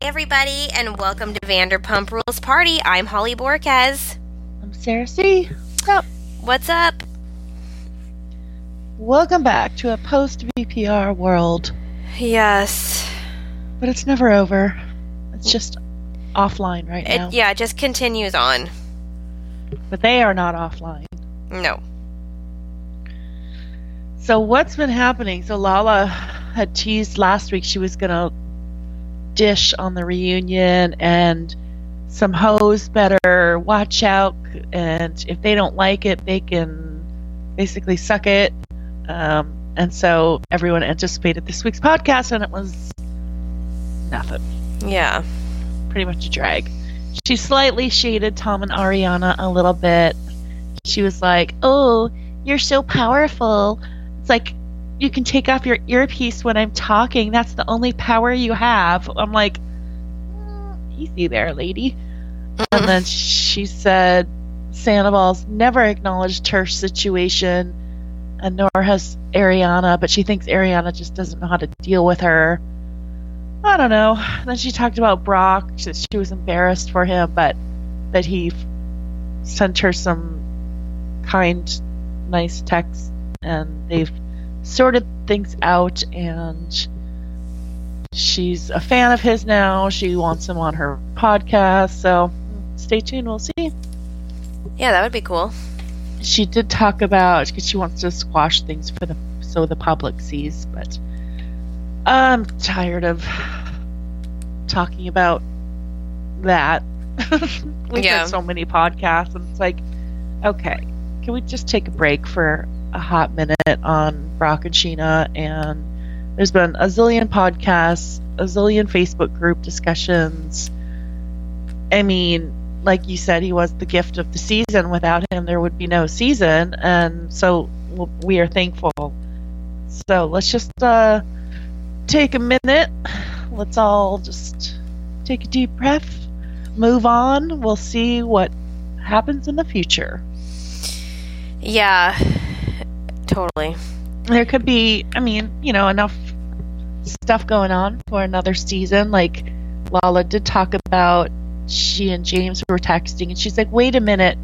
everybody, and welcome to Vanderpump Rules Party. I'm Holly Borquez. I'm Sarah C. Yep. What's up? Welcome back to a post VPR world. Yes. But it's never over. It's just offline right now. It, yeah, it just continues on. But they are not offline. No. So what's been happening? So Lala had teased last week she was gonna dish on the reunion and some hoes better watch out and if they don't like it they can basically suck it. Um, and so everyone anticipated this week's podcast and it was nothing. Yeah. pretty much a drag. She slightly shaded tom and ariana a little bit. She was like oh you're so powerful. It's like you can take off your earpiece when i'm talking. That's the only power you have. I'm like "Mm, easy there lady. And then she said sandoval's never acknowledged her situation and nor has ariana but she thinks ariana just doesn't know how to deal with her. I don't know. Then she talked about brock she, she was embarrassed for him but that he sent her some kind nice texts and they've sorted things out and she's a fan of his now she wants him on her podcast so stay tuned we'll see Yeah, that would be cool. she did talk about because she wants to squash things for the so the public sees but i'm tired of talking about that we've Yeah. had so many podcasts and it's like okay can we just take a break for a hot minute on brock and sheena and there's been a zillion podcasts a zillion facebook group discussions i mean like you said, he was the gift of the season. Without him, there would be no season, and so we are thankful. So let's just uh, take a minute. Let's all just take a deep breath, move on. We'll see what happens in the future. Yeah. Totally. There could be, I mean, you know, enough stuff going on for another season. Like Lala did talk about she and James were texting, and she's like, "Wait a minute,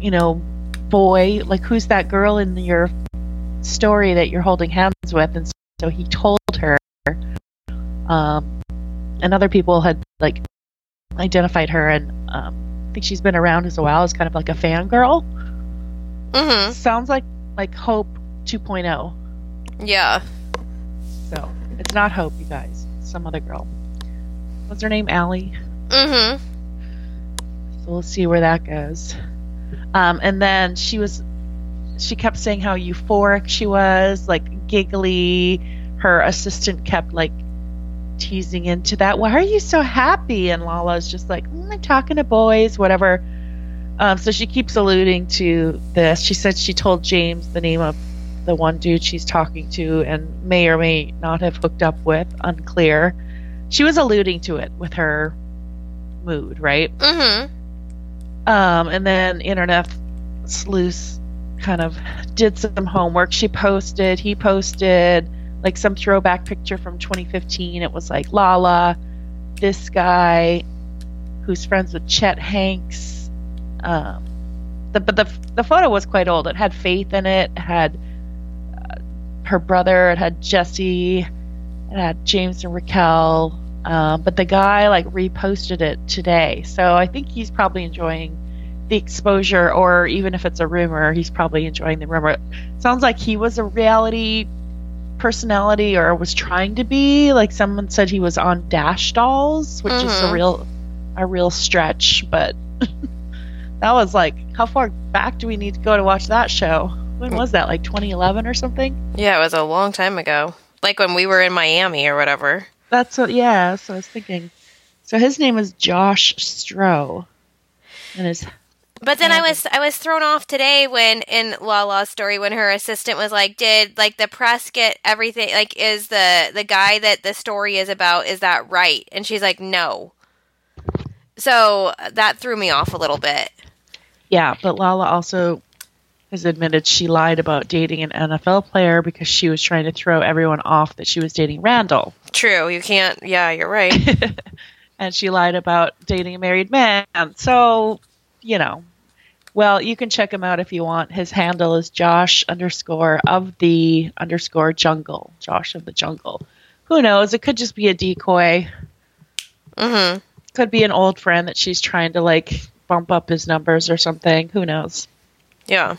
you know, boy, like who's that girl in your story that you're holding hands with?" And so he told her, um, and other people had like identified her, and um, I think she's been around as a while as kind of like a fangirl. Mm Sounds like like Hope 2.0. hmm. Yeah. So it's not Hope, you guys. It's some other girl. What's her name? Allie. Mm hmm. So we'll see where that goes. Um, and then she was, she kept saying how euphoric she was, like giggly. Her assistant kept like teasing into that. Why are you so happy? And Lala's just like, mm, I'm talking to boys, whatever. Um, so she keeps alluding to this. She said she told James the name of the one dude she's talking to and may or may not have hooked up with, unclear. She was alluding to it with her mood, right? Mm hmm. Um, and then internet sleuth kind of did some homework. She posted, he posted like some throwback picture from 2015. It was like Lala, this guy who's friends with Chet Hanks. Um, the, but the the photo was quite old. It had Faith in it. It had uh, her brother. It had Jesse. It had James and Raquel. Um, but the guy like reposted it today, so I think he's probably enjoying the exposure, or even if it's a rumor, he's probably enjoying the rumor. It sounds like he was a reality personality, or was trying to be. Like someone said, he was on Dash Dolls, which is a Mhm. real a real stretch, but that was like how far back do we need to go to watch that show? When was that? Like 2011 or something? Yeah, it was a long time ago. Like when we were in Miami or whatever. That's what. Yeah, so I was thinking. So his name is Josh Stroh, and his But then I was I was thrown off today when in Lala's story when her assistant was like, "Did like the press get everything? Like, is the the guy that the story is about is that right?" And she's like, "No." So that threw me off a little bit. Yeah. But Lala also has admitted she lied about dating an NFL player because she was trying to throw everyone off that she was dating Randall. True. You can't. Yeah, you're right. and she lied about dating a married man. So, you know, well, you can check him out if you want. His handle is Josh underscore of the underscore jungle. Josh of the jungle. Who knows? It could just be a decoy. hmm Could be an old friend that she's trying to like bump up his numbers or something. Who knows? Yeah.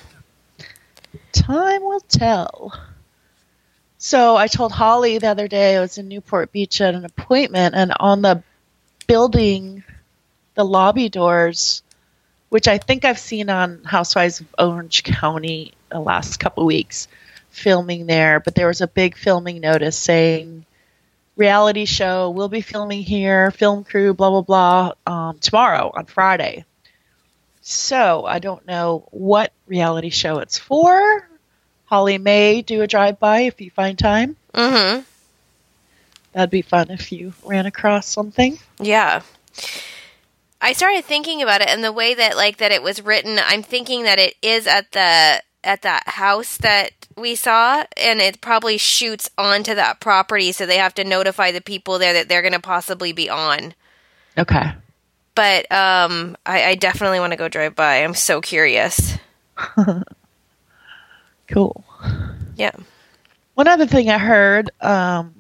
Time will tell. So I told Holly the other day I was in Newport Beach at an appointment, and on the building, the lobby doors, which I think I've seen on Housewives of Orange County the last couple weeks, filming there, but there was a big filming notice saying reality show, we'll be filming here, film crew, blah, blah, blah, um, tomorrow on Friday. So I don't know what reality show it's for. Holly may do a drive by if you find time. hmm That'd be fun if you ran across something. Yeah. I started thinking about it and the way that like that it was written, I'm thinking that it is at the at that house that we saw and it probably shoots onto that property so they have to notify the people there that they're going to possibly be on. Okay. But um I, I definitely want to go drive by. I'm so curious. Cool. Yeah. One other thing I heard, um,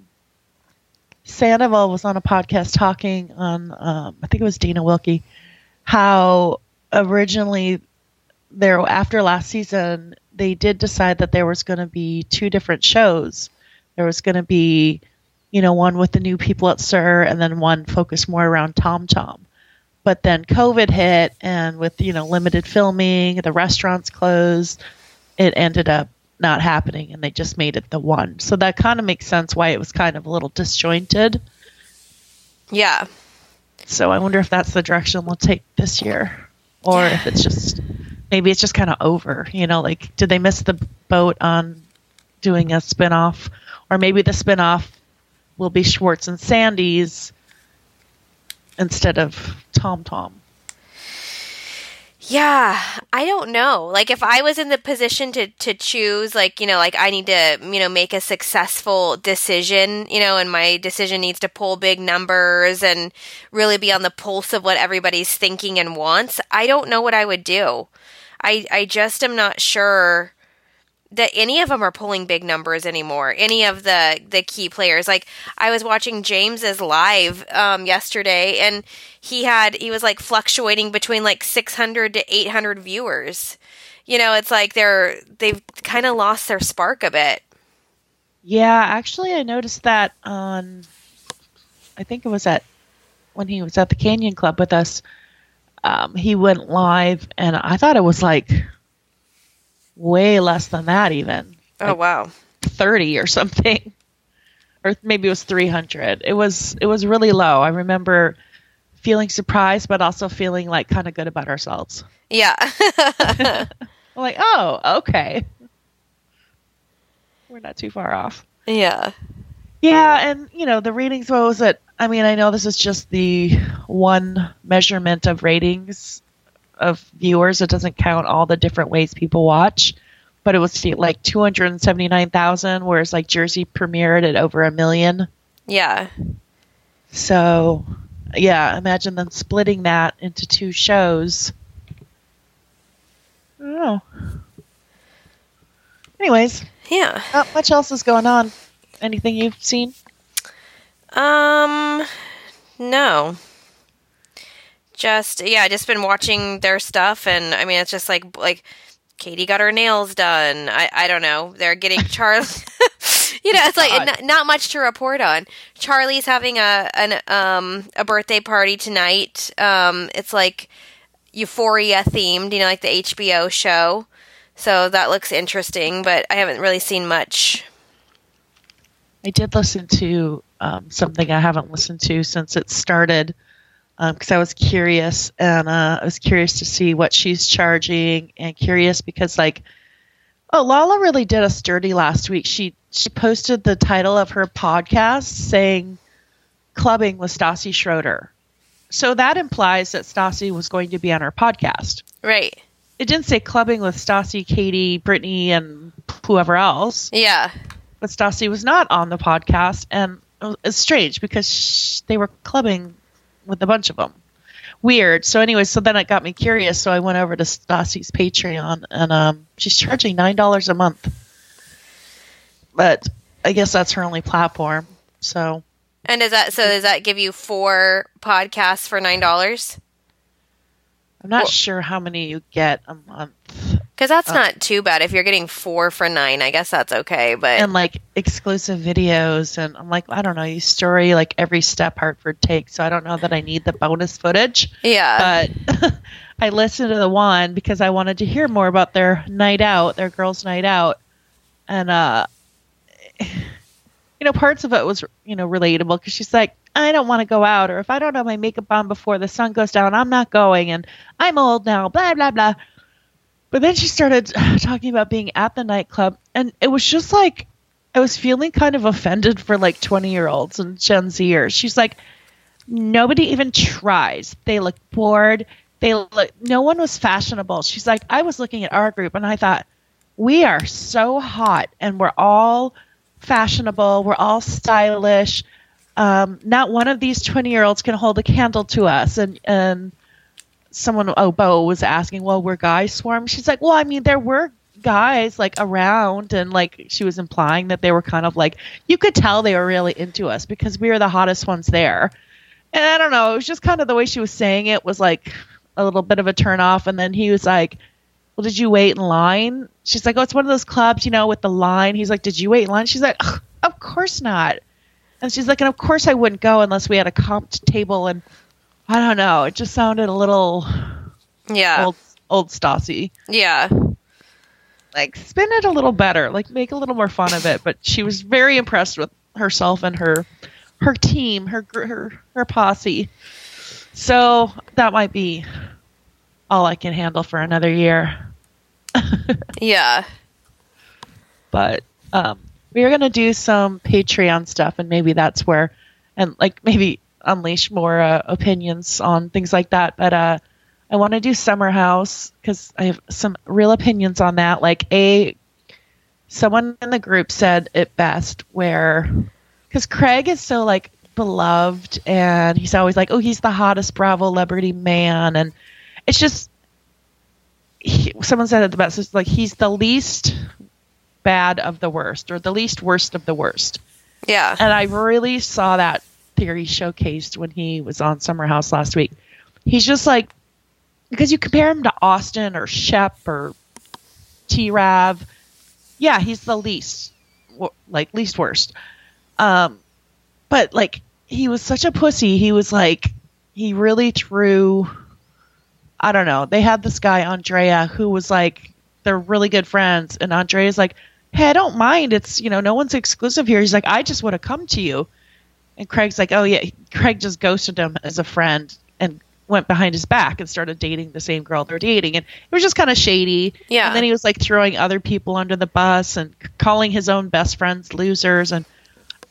Sandoval was on a podcast talking on, um, I think it was Dana Wilkey, how originally there after last season they did decide that there was going to be two different shows. There was going to be, you know, one with the new people at SUR, and then one focused more around Tom Tom. But then COVID hit, and with you know limited filming, the restaurants closed. It ended up not happening, and they just made it the one. So that kind of makes sense why it was kind of a little disjointed. Yeah. So I wonder if that's the direction we'll take this year, or if it's just maybe it's just kind of over. You know, like did they miss the boat on doing a spinoff, or maybe the spinoff will be Schwartz and Sandy's instead of Tom Tom. Yeah, I don't know. Like if I was in the position to to choose like, you know, like I need to, you know, make a successful decision, you know, and my decision needs to pull big numbers and really be on the pulse of what everybody's thinking and wants. I don't know what I would do. I I just am not sure that any of them are pulling big numbers anymore. Any of the the key players. Like I was watching James's live um, yesterday, and he had he was like fluctuating between like six hundred to eight hundred viewers. You know, it's like they're they've kind of lost their spark a bit. Yeah, actually, I noticed that on. I think it was at when he was at the Canyon Club with us. Um, he went live, and I thought it was like way less than that, even Oh Like- wow. thirty or something, or maybe it was three hundred. It was it was really low. I remember feeling surprised, but also feeling like kind of good about ourselves. Yeah. I'm like, oh, okay, we're not too far off. yeah. Yeah, and you know the ratings. What was it? I mean, I know this is just the one measurement of ratings of viewers. It doesn't count all the different ways people watch. But it was like two hundred and seventy nine thousand, whereas like Jersey premiered at over a million. Yeah. So, yeah, imagine them splitting that into two shows. I don't know. Anyways, Yeah. not much else is going on. Anything you've seen? Um, no. Just yeah, just been watching their stuff, and I mean, it's just like like Katie got her nails done. I I don't know. They're getting Charlie. you know, it's like not, not much to report on. Charlie's having a an um a birthday party tonight. Um, it's like Euphoria themed. You know, like the HBO show. So that looks interesting, but I haven't really seen much. I did listen to um, something I haven't listened to since it started because I was curious and uh, I was curious to see what she's charging and curious because like oh Lala really did us dirty last week. She she posted the title of her podcast saying clubbing with Stassi Schroeder. So that implies that Stassi was going to be on her podcast. Right. it didn't say clubbing with Stassi, Katie, Brittany, and whoever else. Yeah. But Stassi was not on the podcast, and it's strange because sh- they were clubbing with a bunch of them. Weird. So anyway, so then it got me curious. So I went over to Stassi's Patreon, and um, she's charging nine dollars a month. But I guess that's her only platform. So And does that so does that give you four podcasts for nine dollars? I'm not Well- sure how many you get a month. Because that's Uh, not too bad. If you're getting four for nine, I guess that's okay. But and like exclusive videos and I'm like I don't know you story like every step Hartford takes so I don't know that I need the bonus footage yeah, but I listened to the one because I wanted to hear more about their night out their girls night out and uh you know parts of it was you know relatable because she's like I don't want to go out or if I don't have my makeup on before the sun goes down I'm not going and I'm old now blah blah blah but then she started talking about being at the nightclub, and it was just like I was feeling kind of offended for like 20 year olds and Gen Zers. She's like, nobody even tries. They look bored. They look, no one was fashionable. She's like, I was looking at our group and I thought, we are so hot and we're all fashionable. We're all stylish. Um, not one of these 20 year olds can hold a candle to us. And, and, someone oh Beau was asking, well, were guys swarmed? She's like, well, I mean, there were guys like around, and like she was implying that they were kind of like you could tell they were really into us because we were the hottest ones there. And I don't know, it was just kind of the way she was saying it was like a little bit of a turn off. And then he was like, well, did you wait in line? She's like, oh, it's one of those clubs, you know, with the line. He's like, did you wait in line? She's like, of course not. And she's like, and of course I wouldn't go unless we had a comped table and I don't know. It just sounded a little yeah, old, old Stassi. yeah, Like spin it a little better, like make a little more fun of it. But she was very impressed with herself and her her team, her her her posse. So that might be all I can handle for another year. yeah. But um, we are gonna do some Patreon stuff, and maybe that's where, and like maybe unleash more uh, opinions on things like that. But uh, I want to do Summer House because I have some real opinions on that. Like a someone in the group said it best, where because Craig is so like beloved, and he's always like, oh, he's the hottest Bravo celebrity man, and it's just. He, someone said it the best. It's like he's the least bad of the worst, or the least worst of the worst. Yeah. And I really saw that theory showcased when he was on Summer House last week. He's just like because you compare him to Austin or Shep or T Rav, yeah, he's the least like least worst. Um, but like he was such a pussy. He was like he really threw. I don't know. They had this guy Andrea who was like they're really good friends, and Andrea's like, "Hey, I don't mind. It's you know no one's exclusive here." He's like, "I just would have come to you." And Craig's like, oh yeah, Craig just ghosted him as a friend and went behind his back and started dating the same girl they're dating, and it was just kind of shady. Yeah. And then he was like throwing other people under the bus and calling his own best friends losers, and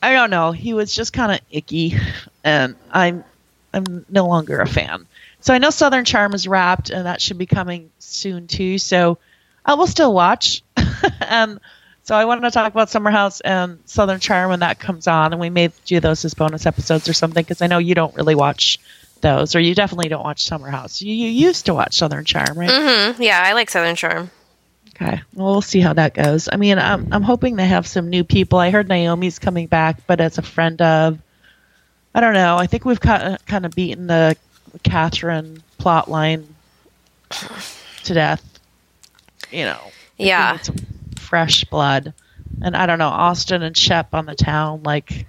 I don't know, he was just kind of icky, and I'm I'm no longer a fan. So I know Southern Charm is wrapped, and that should be coming soon too. So I will still watch, and. So I wanted to talk about Summer House and Southern Charm when that comes on, and we may do those as bonus episodes or something because I know you don't really watch those, or you definitely don't watch Summer House. You, you used to watch Southern Charm, right? Mm-hmm. Yeah, I like Southern Charm. Okay, well we'll see how that goes. I mean, I'm I'm hoping they have some new people. I heard Naomi's coming back, but as a friend of, I don't know. I think we've kind of, kind of beaten the Catherine plot line to death. You know, Yeah. some fresh blood. And I don't know, Austin and Shep on the town, like.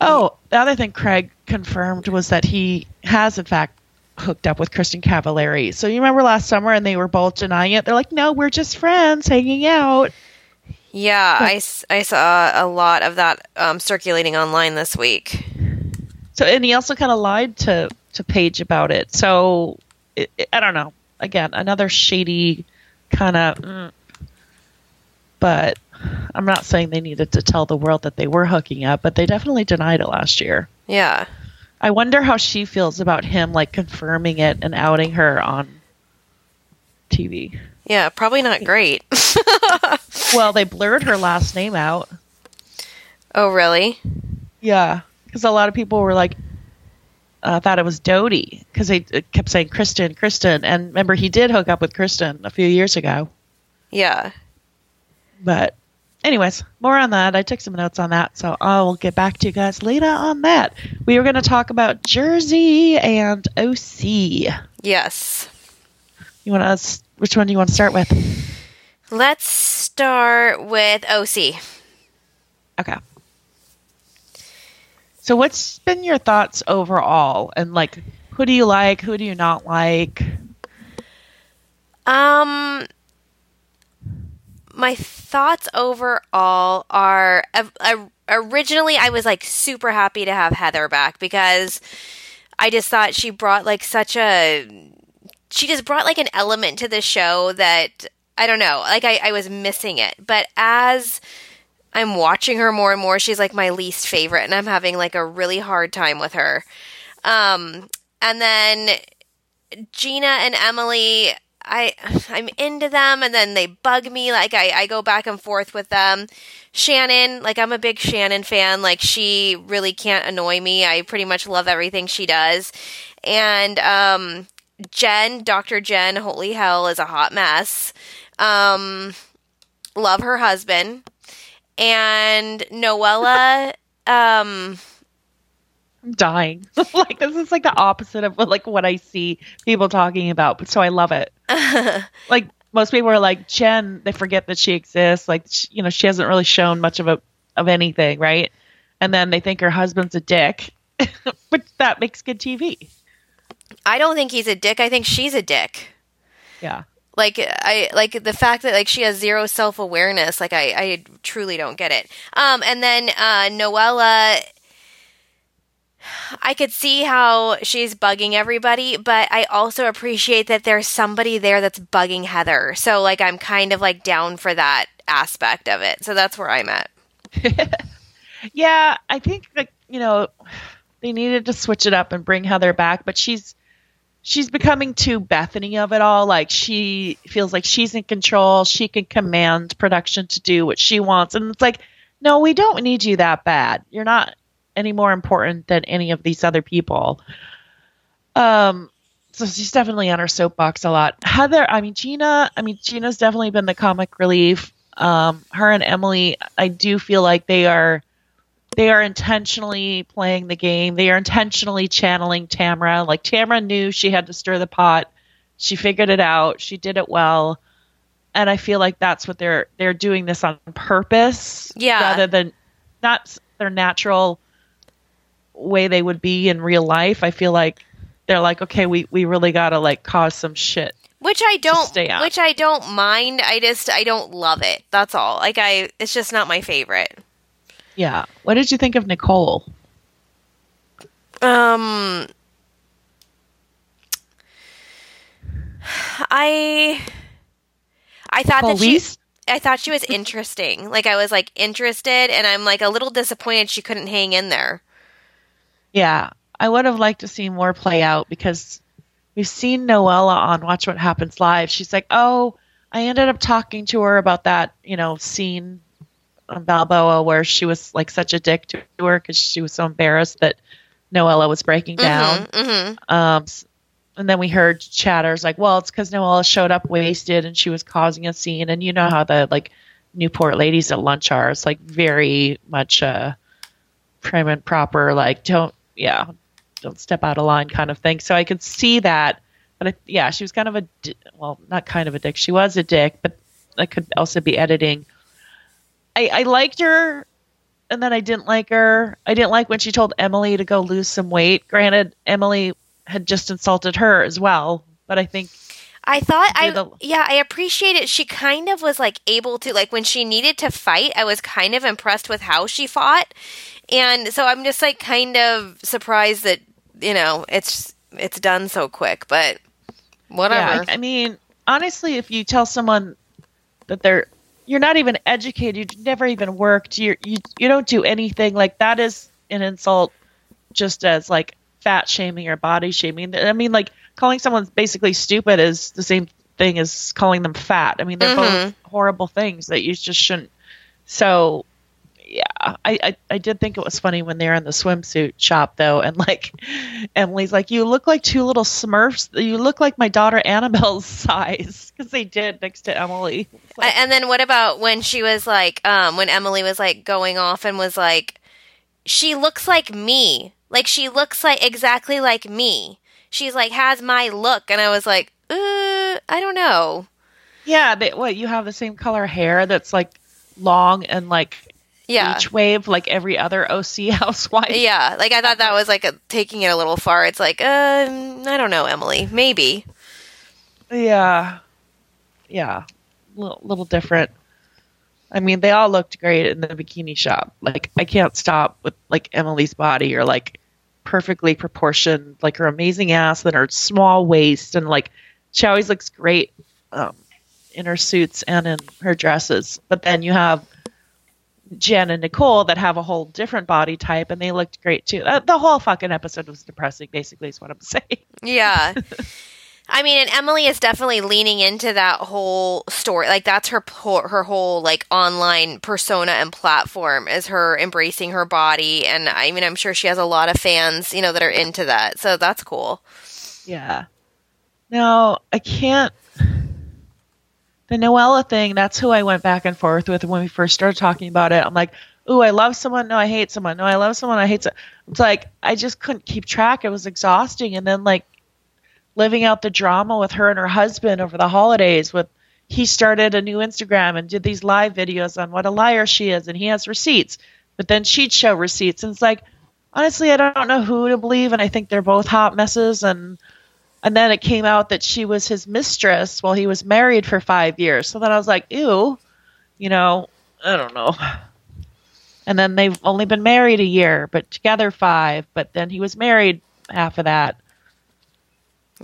Oh, the other thing Craig confirmed was that he has, in fact, hooked up with Kristin Cavallari. So you remember last summer and they were both denying it? They're like, no, we're just friends hanging out. Yeah, I I saw a lot of that um, circulating online this week. So, and he also kind of lied to, to Paige about it. So, it, it- I don't know. Again, another shady kind of. Mm, but I'm not saying they needed to tell the world that they were hooking up, but they definitely denied it last year. Yeah. I wonder how she feels about him like confirming it and outing her on TV. Yeah, probably not great. Well, they blurred her last name out. oh, really? Yeah, because a lot of people were like, uh, thought it was Dodie because they uh, kept saying Kristen, Kristen, and remember he did hook up with Kristen a few years ago. Yeah. But, anyways, more on that. I took some notes on that, so I'll get back to you guys later on that. We were going to talk about Jersey and OC. Yes. You want to? Which one do you want to start with? Let's start with OC. Okay. So, what's been your thoughts overall, and like, who do you like? Who do you not like? Um, my thoughts overall are uh, originally I was like super happy to have Heather back because I just thought she brought like such a she just brought like an element to the show that I don't know like I, I was missing it. But as I'm watching her more and more she's like my least favorite and I'm having like a really hard time with her. Um and then Gina and Emily, I I'm into them and then they bug me like I, I go back and forth with them. Shannon, like I'm a big Shannon fan. Like she really can't annoy me. I pretty much love everything she does. And um Jen, Dr. Jen, holy hell, is a hot mess. Um love her husband. And Noella, um I'm dying. like this is like the opposite of what, like what I see people talking about, but so I love it. like most people are like Jen, they forget that she exists. Like she, you know, she hasn't really shown much of a of anything, right? And then they think her husband's a dick, but that makes good TV. I don't think he's a dick. I think she's a dick. Yeah. like i like the fact that like she has zero self-awareness like i i truly don't get it um and then uh noella i could see how she's bugging everybody but i also appreciate that there's somebody there that's bugging heather. So like i'm kind of like down for that aspect of it. So that's where i'm at. Yeah, I think like you know they needed to switch it up and bring Heather back, but she's she's becoming too Bethany of it all. Like she feels like she's in control, she can command production to do what she wants, and it's like, no, we don't need you that bad. You're not any more important than any of these other people. Um, so she's definitely on her soapbox a lot. Heather, I mean Gina, I mean Gina's definitely been the comic relief. Um, her and Emily, I do feel like they are they are intentionally playing the game. They are intentionally channeling Tamra. Like Tamra knew she had to stir the pot. She figured it out. She did it well. And I feel like that's what they're they're doing this on purpose Yeah. rather than not their natural way they would be in real life. I feel like they're like, okay, we we really got to like cause some shit. which i don't stay out. which i don't mind i just i don't love it that's all like i it's just not my favorite Yeah. What did you think of Nicole? Um, I I thought that she I thought she was interesting. Like I was like interested, and I'm like a little disappointed she couldn't hang in there. Yeah, I would have liked to see more play out because we've seen Noella on Watch What Happens Live. She's like, "Oh, I ended up talking to her about that, you know, scene on Balboa where she was like such a dick to her because she was so embarrassed that Noella was breaking down." hmm Um, and then we heard chatters like, "Well, it's because Noella showed up wasted and she was causing a scene." And you know how the like Newport ladies at lunch are. It's like very much uh, prim and proper. Like, don't yeah, don't step out of line kind of thing. So I could see that. But I, yeah, she was kind of a well, not kind of a dick. She was a dick, but that could also be editing. I, I liked her, and then I didn't like her. I didn't like when she told Emily to go lose some weight. Granted, Emily had just insulted her as well, but I think I thought I yeah I appreciate it. She kind of was like able to like when she needed to fight. I was kind of impressed with how she fought, and so I'm just like kind of surprised that you know it's it's done so quick. But whatever. Yeah, I, mean, honestly, if you tell someone that they're you're not even educated, you've never even worked, you you you don't do anything like that is an insult, just as like fat shaming or body shaming. I mean, like calling someone basically stupid is the same thing as calling them fat. I mean, they're Mhm. both horrible things that you just shouldn't. So, yeah, I, I I did think it was funny when they're in the swimsuit shop though, and like Emily's like, "You look like two little Smurfs. You look like my daughter Annabelle's size," because they did next to Emily. Like- And then what about when she was like, um, when Emily was like going off and was like, she looks like me. Like she looks like exactly like me. She's like has my look, and I was like, uh, I don't know. yeah, they, what you have the same color hair that's like long and like Yeah, beach wave like every other OC housewife. yeah. Like I thought that was like a, taking it a little far. It's like, um, I don't know, Emily. Maybe. Yeah. Yeah. Little, little different. I mean, they all looked great in the bikini shop. Like, I can't stop with like Emily's body or like perfectly proportioned, like her amazing ass and her small waist. And like, she always looks great um, in her suits and in her dresses. But then you have Jen and Nicole that have a whole different body type and they looked great too. Uh, the whole fucking episode was depressing, basically, is what I'm saying. Yeah. I mean, and Emily is definitely leaning into that whole story. Like that's her her whole like online persona and platform is her embracing her body. And I mean, I'm sure she has a lot of fans, you know, that are into that. So that's cool. Yeah. No, I can't. The Noella thing, that's who I went back and forth with when we first started talking about it. I'm like, ooh, I love someone. No, I hate someone. No, I love someone. I hate someone. It's like, I just couldn't keep track. It was exhausting. And then, like, living out the drama with her and her husband over the holidays with he started a new Instagram and did these live videos on what a liar she is and he has receipts. But then she'd show receipts and it's like honestly I don't know who to believe and I think they're both hot messes and and then it came out that she was his mistress while he was married for 5 years. So then I was like, ew, you know, I don't know. And then they've only been married a year, but together 5, but then he was married half of that.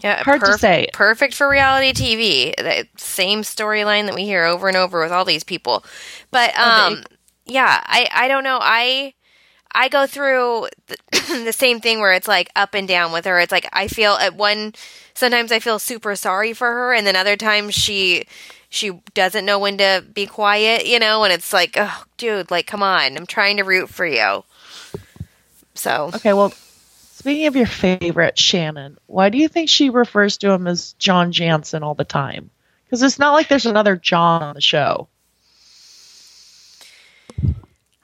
Yeah, Hard to say. Perfect for reality TV. The same storyline that we hear over and over with all these people. But um, yeah, I I don't know. I I go through the, the same thing where it's like up and down with her. It's like I feel at one sometimes I feel super sorry for her, and then other times she she doesn't know when to be quiet, you know. And it's like, oh, dude, like come on, I'm trying to root for you. So Okay, well, speaking of your favorite, Shannon, why do you think she refers to him as John Janssen all the time? Because it's not like there's another John on the show.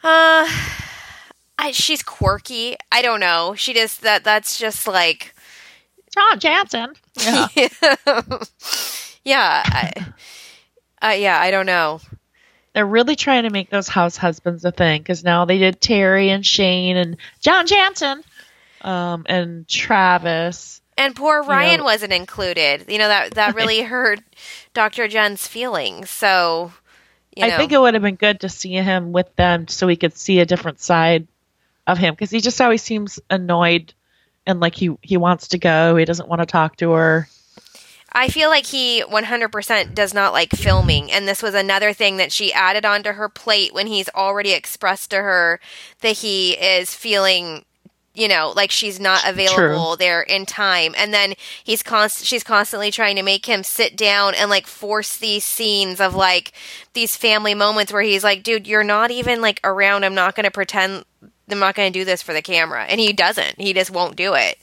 Uh, I, she's quirky. I don't know. She just that that's just like John Janssen. Yeah. yeah. I, uh, yeah, I don't know. They're really trying to make those house husbands a thing because now they did Terry and Shane and John Janssen um, and Travis. And poor Ryan know- wasn't included. You know that that really hurt Dr. Jen's feelings. So, you know, I think it would have been good to see him with them so we could see a different side of him because he just always seems annoyed and like he, he wants to go. He doesn't want to talk to her. I feel like he 100% does not like filming. And this was another thing that she added onto her plate when he's already expressed to her that he is feeling, you know, like she's not available there in time. And then he's const- she's constantly trying to make him sit down and like force these scenes of like these family moments where he's like, dude, you're not even like around. I'm not going to pretend. I'm not going to do this for the camera. And he doesn't. He just won't do it.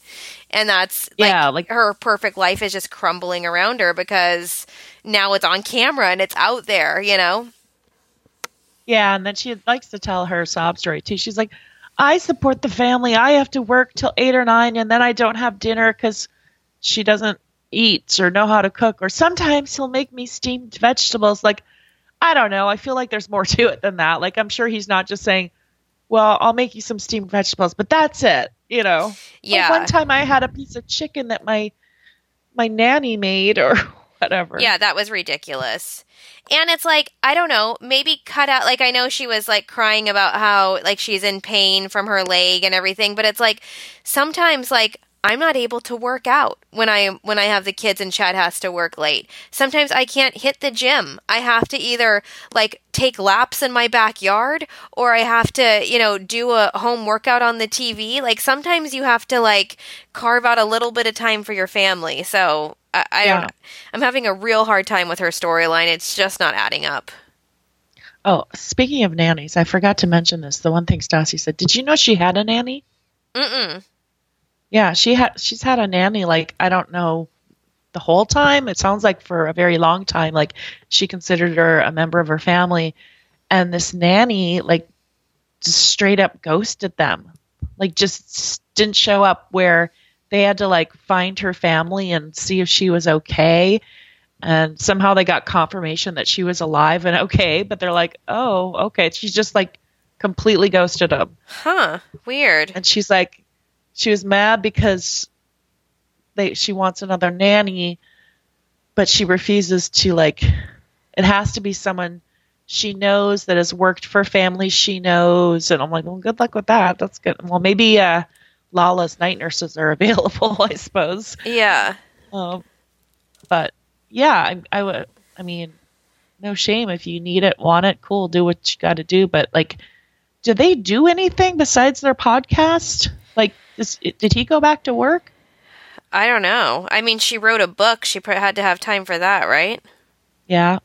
And that's like, Yeah, like- her perfect life is just crumbling around her because now it's on camera and it's out there, you know? Yeah, and then she likes to tell her sob story too. She's like, I support the family. I have to work till eight or nine, and then I don't have dinner because she doesn't eat or know how to cook. Or sometimes he'll make me steamed vegetables. Like, I don't know. I feel like there's more to it than that. Like, I'm sure he's not just saying, well, I'll make you some steamed vegetables, but that's it. You know? Like, Yeah. one time I had a piece of chicken that my my nanny made or whatever. Yeah, that was ridiculous. And it's like, I don't know, maybe cut out like I know she was like crying about how like she's in pain from her leg and everything, but it's like sometimes like I'm not able to work out when I when I have the kids and Chad has to work late. Sometimes I can't hit the gym. I have to either like take laps in my backyard or I have to, you know, do a home workout on the TV. Like sometimes you have to like carve out a little bit of time for your family. So, I, I Yeah. don't. I'm having a real hard time with her storyline. It's just not adding up. Oh, speaking of nannies, I forgot to mention this. The one thing Stassi said, did you know she had a nanny? Mm-mm. Yeah, she had she's had a nanny like I don't know the whole time. It sounds like for a very long time like she considered her a member of her family and this nanny like just straight up ghosted them. Like just didn't show up where they had to like find her family and see if she was okay. And somehow they got confirmation that she was alive and okay, but they're like, "Oh, okay." She's just like completely ghosted them Huh. Weird. and she's like she was mad because they she wants another nanny but she refuses to like it has to be someone she knows that has worked for families she knows. And i'm like well good luck with that. That's good. Well maybe uh lala's night nurses are available i suppose. Yeah. um, but yeah i, I would i mean no shame. If you need it want it cool. Do what you got to do. But like do they do anything besides their podcast? Like is, did he go back to work I don't know. I mean, she wrote a book. She pr- had to have time for that, right? yeah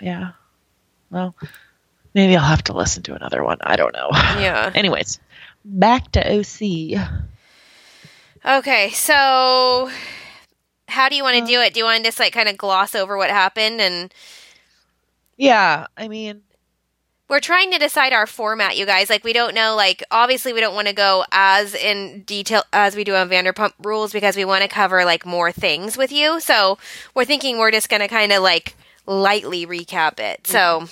yeah well maybe i'll have to listen to another one i don't know Yeah. anyways back to oc Okay, so how do you want to uh, do it? Do you want to just like kind of gloss over what happened and yeah i mean we're trying to decide our format, you guys. Like we don't know like obviously we don't want to go as in detail as we do on Vanderpump Rules because we want to cover like more things with you. So, we're thinking we're just going to kind of like lightly recap it. So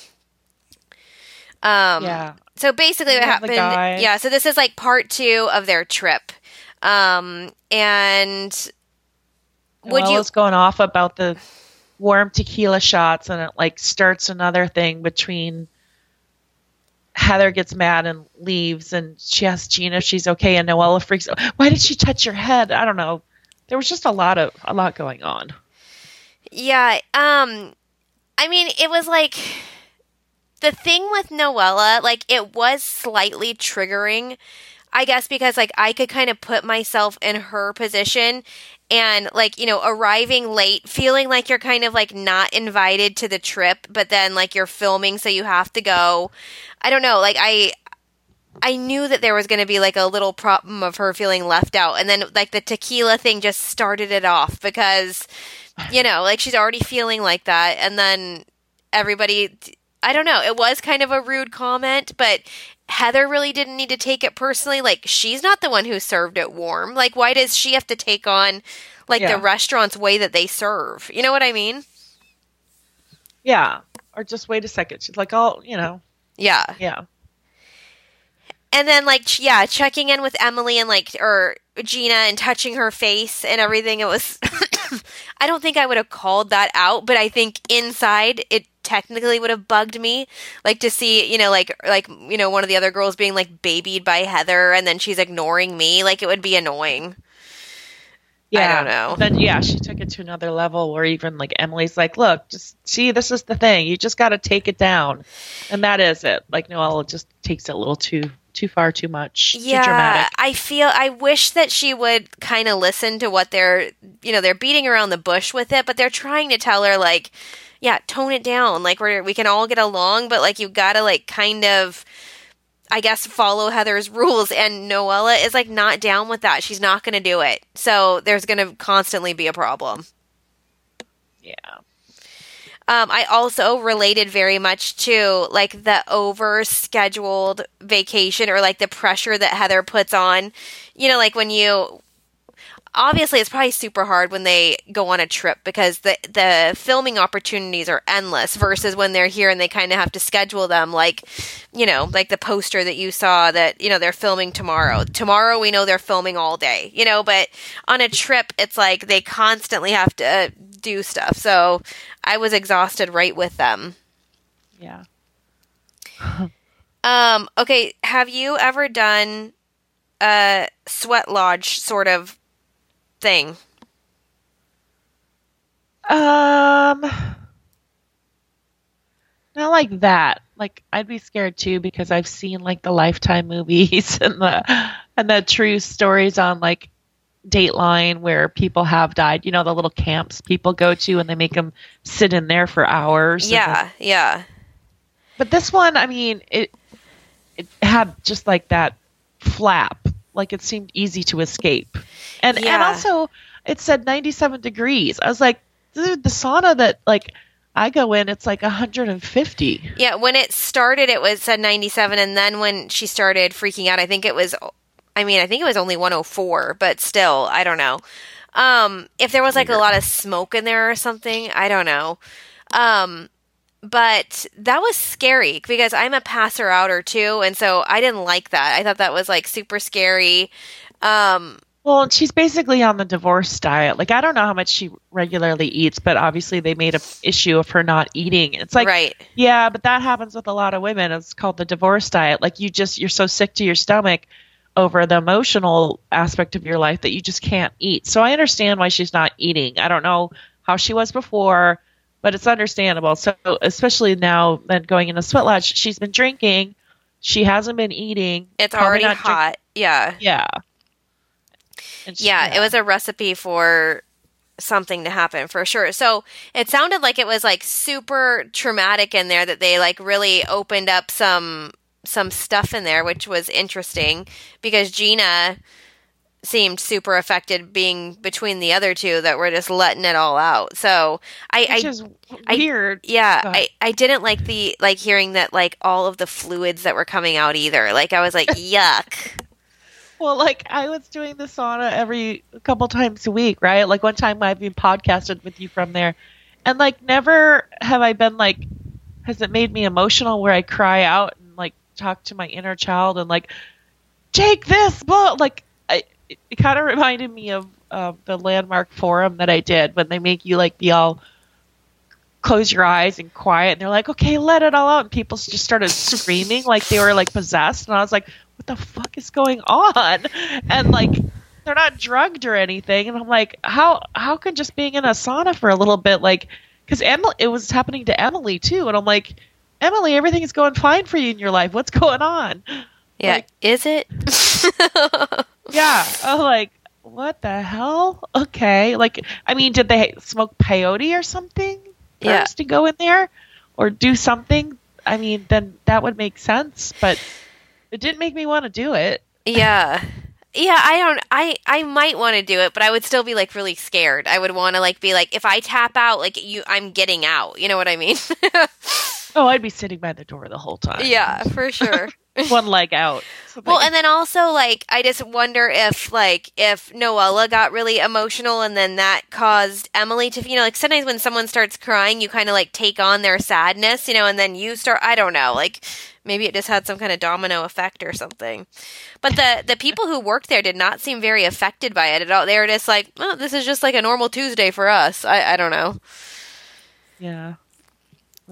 um yeah So basically, what happened? Yeah. So this is like part two of their trip, um, and would you? Noella's going off about the warm tequila shots, and it like starts another thing between Heather gets mad and leaves, and she asks Gina if she's okay, and Noella freaks out. Why did she touch your head? I don't know. There was just a lot of a lot going on. Yeah. Um, I mean, it was like the thing with Noella. Like, it was slightly triggering. I guess because like I could kind of put myself in her position and like you know arriving late feeling like you're kind of like not invited to the trip but then like you're filming so you have to go. I don't know like I I knew that there was going to be like a little problem of her feeling left out and then like the tequila thing just started it off because you know like she's already feeling like that and then everybody I don't know it was kind of a rude comment but Heather really didn't need to take it personally. Like, she's not the one who served it warm. Like, why does she have to take on, like, Yeah. the restaurant's way that they serve? You know what I mean? Yeah, or just wait a second. She's like, oh, you know, Yeah. yeah, And then, like, yeah, checking in with Emily and, like, or Gina and touching her face and everything. It was, I don't think I would have called that out, but I think inside it technically would have bugged me. Like, to see, you know, like, like, you know, one of the other girls being, like, babied by Heather and then she's ignoring me. Like, it would be annoying. yeah. I don't know. Then yeah, she took it to another level where even like Emily's like, look, just see, this is the thing. You just got to take it down, and that is it. Like Noelle just takes it a little too too far, too much, too yeah dramatic. i feel i wish that she would kind of listen to what they're you know they're beating around the bush with it but they're trying to tell her like yeah tone it down like we're we can all get along but like you gotta like kind of i guess follow heather's rules and noella is like not down with that. She's not gonna do it. So there's gonna constantly be a problem. Yeah, um, I also related very much to like the over scheduled vacation or like the pressure that Heather puts on. You know, like when you obviously it's probably super hard when they go on a trip because the the filming opportunities are endless versus when they're here and they kind of have to schedule them like you know like the poster that you saw that you know they're filming tomorrow. Tomorrow we know they're filming all day you know but on a trip it's like they constantly have to uh, do stuff. So i was exhausted right with them. Yeah. um okay have you ever done a sweat lodge sort of thing Um, not like that. Like I'd be scared too because I've seen like the Lifetime movies and the and the true stories on like Dateline where people have died. You know, the little camps people go to and they make them sit in there for hours. Yeah, yeah. But this one, I mean, it it had just like that flap, like it seemed easy to escape, and and also it said 97 degrees. I was like, dude, the sauna that like I go in, it's like 150. Yeah, when it started, it was said 97, and then when she started freaking out, I think it was, I mean, I think it was only 104, but still, I don't know. Um, if there was like a lot of smoke in there or something, I don't know. Um, but that was scary because I'm a passer outer too, and so I didn't like that. I thought that was like super scary. Um, Well, she's basically on the divorce diet. Like I don't know how much she regularly eats, but obviously they made a issue of her not eating. It's like right. Yeah, but that happens with a lot of women. It's called the divorce diet. Like you just you're so sick to your stomach over the emotional aspect of your life that you just can't eat. So I understand why she's not eating. I don't know how she was before, but it's understandable. So especially now then going into sweat lodge, she's been drinking. She hasn't been eating. It's already not drink- hot. yeah. yeah. She- yeah, it was a recipe for something to happen for sure. So it sounded like it was like super traumatic in there that they like really opened up some some stuff in there, which was interesting because Gina seemed super affected being between the other two that were just letting it all out. So I, which I is I- weird. yeah, ahead. I, I didn't like the like hearing that like all of the fluids that were coming out either. Like I was like, yuck. Well, like I was doing the sauna every a couple times a week, right? Like one time I've been podcasted with you from there, and like never have I been like, has it made me emotional where I cry out and like talk to my inner child and like, Jake, this, blah, like it, it kind of reminded me of uh, the landmark forum that I did when they make you like be all close your eyes and quiet and they're like okay let it all out and people just started screaming like they were like possessed and i was like what the fuck is going on? And like they're not drugged or anything and i'm like how how can just being in a sauna for a little bit like because emily it was happening to emily too and i'm like emily everything is going fine for you in your life. What's going on? Yeah, Like- is it? yeah i'm like what the hell okay like i mean did they smoke peyote or something Yeah. first to go in there or do something i mean then that would make sense but it didn't make me want to do it Yeah. Yeah, I don't I I might want to do it, but I would still be like really scared. I would want to like be like if I tap out like you I'm getting out. You know what I mean? oh i'd be sitting by the door the whole time yeah, for sure. one leg out So, Well, and then also like I just wonder if like if Noella got really emotional and then that caused Emily to you know like sometimes when someone starts crying you kind of like take on their sadness, you know, and then you start I don't know, like maybe it just had some kind of domino effect or something. But the the people who worked there did not seem very affected by it at all. They were just like, "Oh, this is just like a normal Tuesday for us." I I don't know. yeah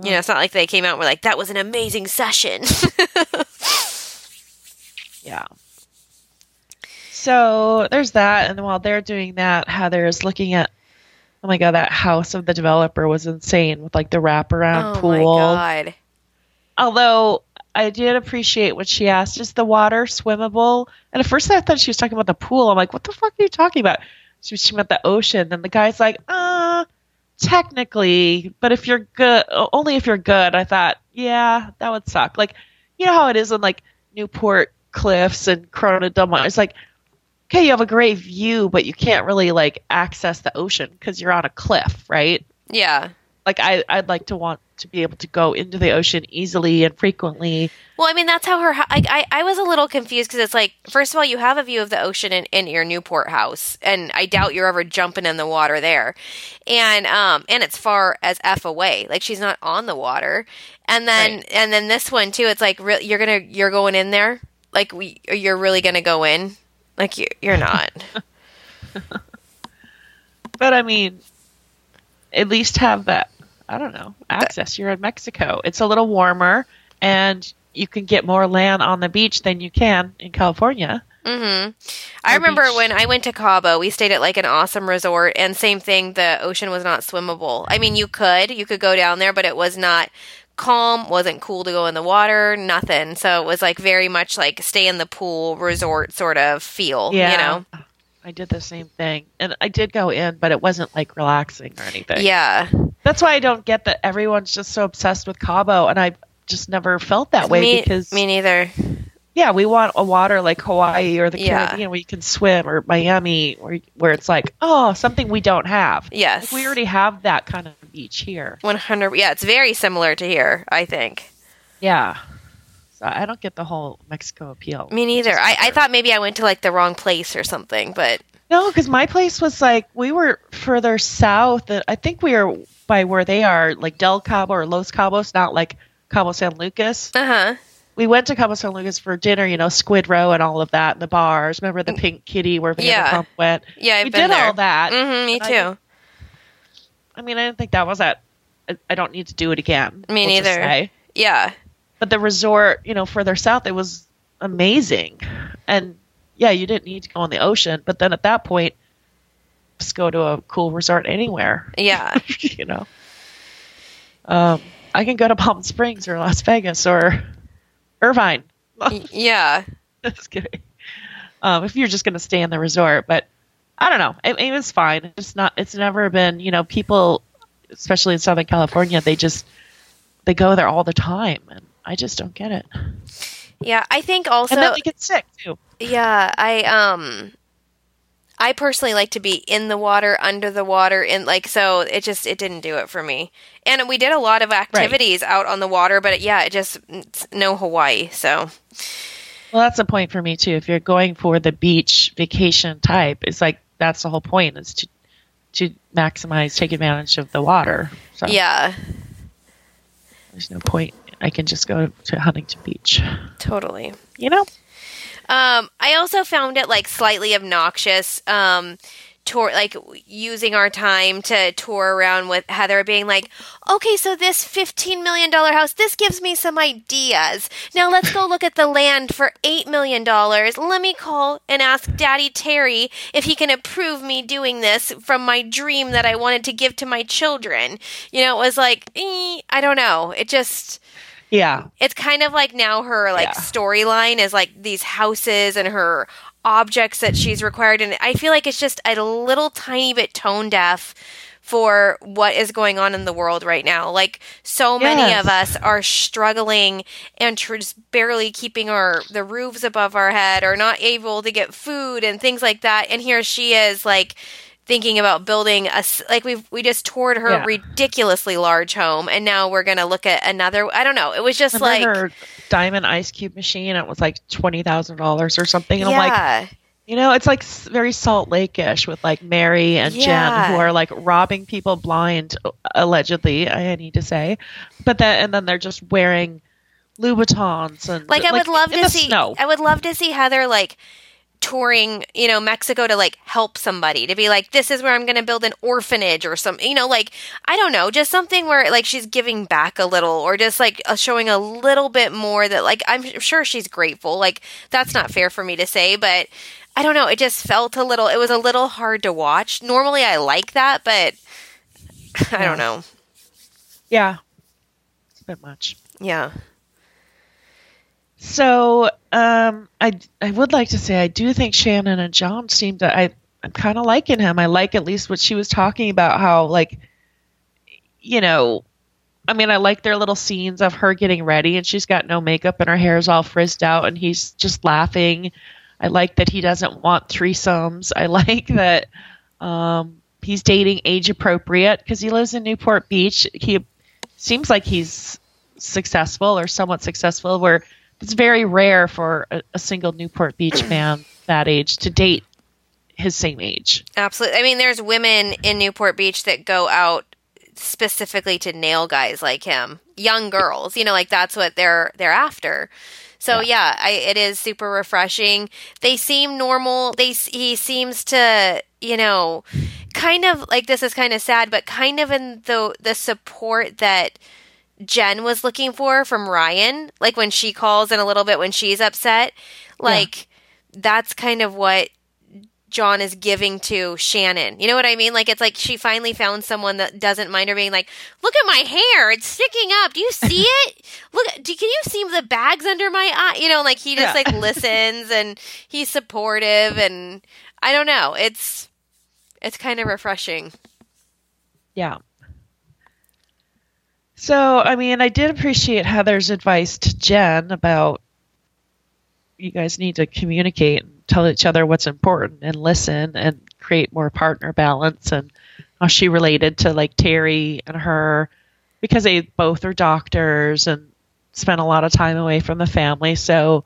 You know, it's not like they came out and were like, "That was an amazing session." Yeah. So there's that, and while they're doing that, Heather is looking at. Oh my god, that house of the developer was insane with like the wraparound oh pool. Oh my god. Although I did appreciate what she asked: is the water swimmable? And at first I thought she was talking about the pool. I'm like, what the fuck are you talking about? She, she meant the ocean. And the guy's like, uh, technically, but if you're good, only if you're good. I thought, yeah, that would suck. Like, you know how it is in like Newport Cliffs and Corona Del Mar. It's like, okay, you have a great view, but you can't really like access the ocean because you're on a cliff, right? Yeah. Like I, I'd like to want to be able to go into the ocean easily and frequently. Well, I mean, that's how her. I, I was a little confused because it's like, first of all, you have a view of the ocean in, in your Newport house, and I doubt you're ever jumping in the water there, and um and it's far as f away. Like she's not on the water, and then Right. and then this one too. It's like re- you're gonna you're going in there. Like we, you're really gonna go in. Like you, you're not. But I mean, at least have that. I don't know access. You're in Mexico. It's a little warmer, and you can get more land on the beach than you can in California. Mm-hmm. I remember beach. when I went to Cabo, we stayed at like an awesome resort, and same thing, the ocean was not swimmable. I mean, you could, you could go down there, but it was not calm, wasn't cool to go in the water, nothing. So it was like very much like stay in the pool resort sort of feel, you know? I did the same thing, and I did go in, but it wasn't like relaxing or anything. Yeah. That's why I don't get that everyone's just so obsessed with Cabo, and I just never felt that way me, because me neither. yeah, we want a water like Hawaii or the Yeah. Caribbean where you can swim, or Miami, or where it's like oh something we don't have. Yes. Like, we already have that kind of beach here. 100 yeah it's very similar to here i think Yeah. So I don't get the whole Mexico appeal. me neither I, I thought maybe i went to like the wrong place or something but No, because my place was like we were further south. uh, I think we were by where they are, like Del Cabo or Los Cabos, not like Cabo San Lucas. uh-huh We went to Cabo San Lucas for dinner, you know, Squid Roe and all of that, and the bars. Remember the Pink Kitty where Mm. Yeah. Went? yeah i've we been did there all that. hmm me and I too I mean, I didn't think that was that. I- I don't need to do it again. Me we'll neither. yeah But the resort, you know, further south, it was amazing. And yeah, you didn't need to go on the ocean. But then at that point, just go to a cool resort anywhere, yeah you know. Um, I can go to Palm Springs or Las Vegas or Irvine. Yeah just kidding. Um, if you're just going to stay in the resort, but I don't know. It, it was fine. It's not. It's never been. You know, people, especially in Southern California, they just they go there all the time, and I just don't get it. yeah i think also and then they get sick too. Yeah, I um I personally like to be in the water, under the water, and like so it just it didn't do it for me. And we did a lot of activities out on the water, but yeah, it just no Hawaii. So Well, that's a point for me too. If you're going for the beach vacation type, it's like that's the whole point is to to maximize, take advantage of the water. So yeah, there's no point. I can just go to Huntington Beach. totally. You know? Um, I also found it like slightly obnoxious. Um, tour like using our time to tour around with Heather, being like, "Okay, so this fifteen million dollar house, this gives me some ideas. Now let's go look at the land for eight million dollars. Let me call and ask Daddy Terry if he can approve me doing this from my dream that I wanted to give to my children." You know, it was like, eh, I don't know. It just Yeah. it's kind of like now her like Yeah. storyline is like these houses and her objects that she's required and i feel like it's just a little tiny bit tone deaf for what is going on in the world right now like so many Yes. of us are struggling and tr- just barely keeping our the roofs above our head or not able to get food and things like that and here she is like thinking about building a like we we just toured her Yeah. ridiculously large home and now we're going to look at another I don't know it was just Remember like her diamond ice cube machine? It was like twenty thousand dollars or something. And I'm like, you know, it's like very Salt Lake-ish with like Mary and Jen who are like robbing people blind, allegedly. I need to say, but then and then they're just wearing Louboutins and like I would love to see snow. I would love to see Heather like touring, you know, Mexico to like help somebody to be like this is where I'm going to build an orphanage or something, you know, like I don't know, just something where like she's giving back a little or just like uh, showing a little bit more that like I'm sure she's grateful. Like that's not fair for me to say, but I don't know, it just felt a little it was a little hard to watch. Normally I like that, but I don't know. Yeah, it's a bit much. Yeah. So, um, I I would like to say I do think Shannon and John seem to I I'm kind of liking him. I like at least what she was talking about how like you know, I mean I like their little scenes of her getting ready and she's got no makeup and her hair's all frizzed out and he's just laughing. I like that he doesn't want threesomes. I like that um he's dating age appropriate because he lives in Newport Beach. He seems like he's successful or somewhat successful where it's very rare for a, a single Newport Beach man that age to date his same age. Absolutely. I mean, there's women in Newport Beach that go out specifically to nail guys like him, young girls. You know, like that's what they're they're after. So yeah, I, it is super refreshing. They seem normal. They he seems to you know, kind of like this is kind of sad, but kind of in the the support that Jen was looking for from Ryan, like when she calls and a little bit when she's upset, like that's kind of what John is giving to Shannon. You know what I mean? Like it's like she finally found someone that doesn't mind her being like, "Look at my hair; it's sticking up. Do you see it? Look, do, can you see the bags under my eye?" You know, like he just Yeah. like listens and he's supportive, and I don't know. It's it's kind of refreshing. Yeah. So, I mean, I did appreciate Heather's advice to Jen about you guys need to communicate and tell each other what's important and listen and create more partner balance and how she related to like Terry and her because they both are doctors and spent a lot of time away from the family. So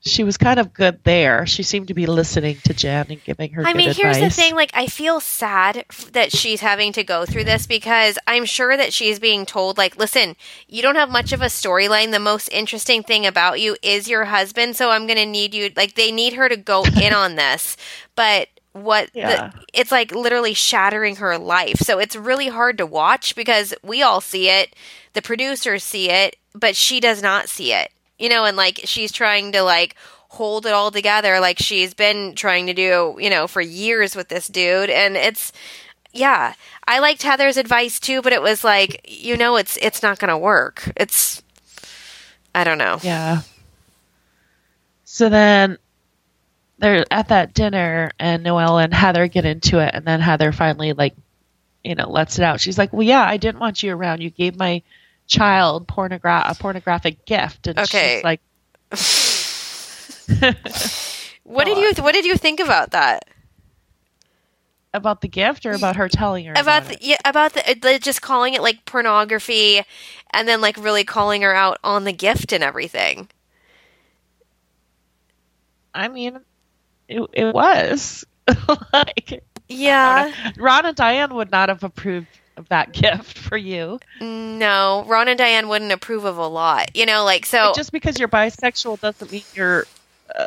she was kind of good there. She seemed to be listening to Jen and giving her. I mean, here's the thing: like, I feel sad that she's having to go through this because I'm sure that she's being told, like, listen, you don't have much of a storyline. The most interesting thing about you is your husband, so I'm going to need you. Like, they need her to go in on this, but what yeah. the, it's like literally shattering her life. So it's really hard to watch because we all see it, the producers see it, but she does not see it you know, and like she's trying to like hold it all together like she's been trying to do, you know, for years with this dude. And it's, yeah, I liked Heather's advice too, but it was like, you know, it's, it's not going to work. It's, I don't know. Yeah. So then they're at that dinner and Noelle and Heather get into it. And then Heather finally like, you know, lets it out. She's like, well, yeah, I didn't want you around. You gave my child pornogra- a pornographic gift, and okay. she's like, "What did you What did you think about that?" About the gift, or about her telling her about, about the, yeah about the uh, just calling it like pornography, and then like really calling her out on the gift and everything. I mean, it, it was like yeah. Ron and Diane would not have approved that gift for you. No, Ron and Diane wouldn't approve of a lot. You know, like so. just because you're bisexual doesn't mean you're uh,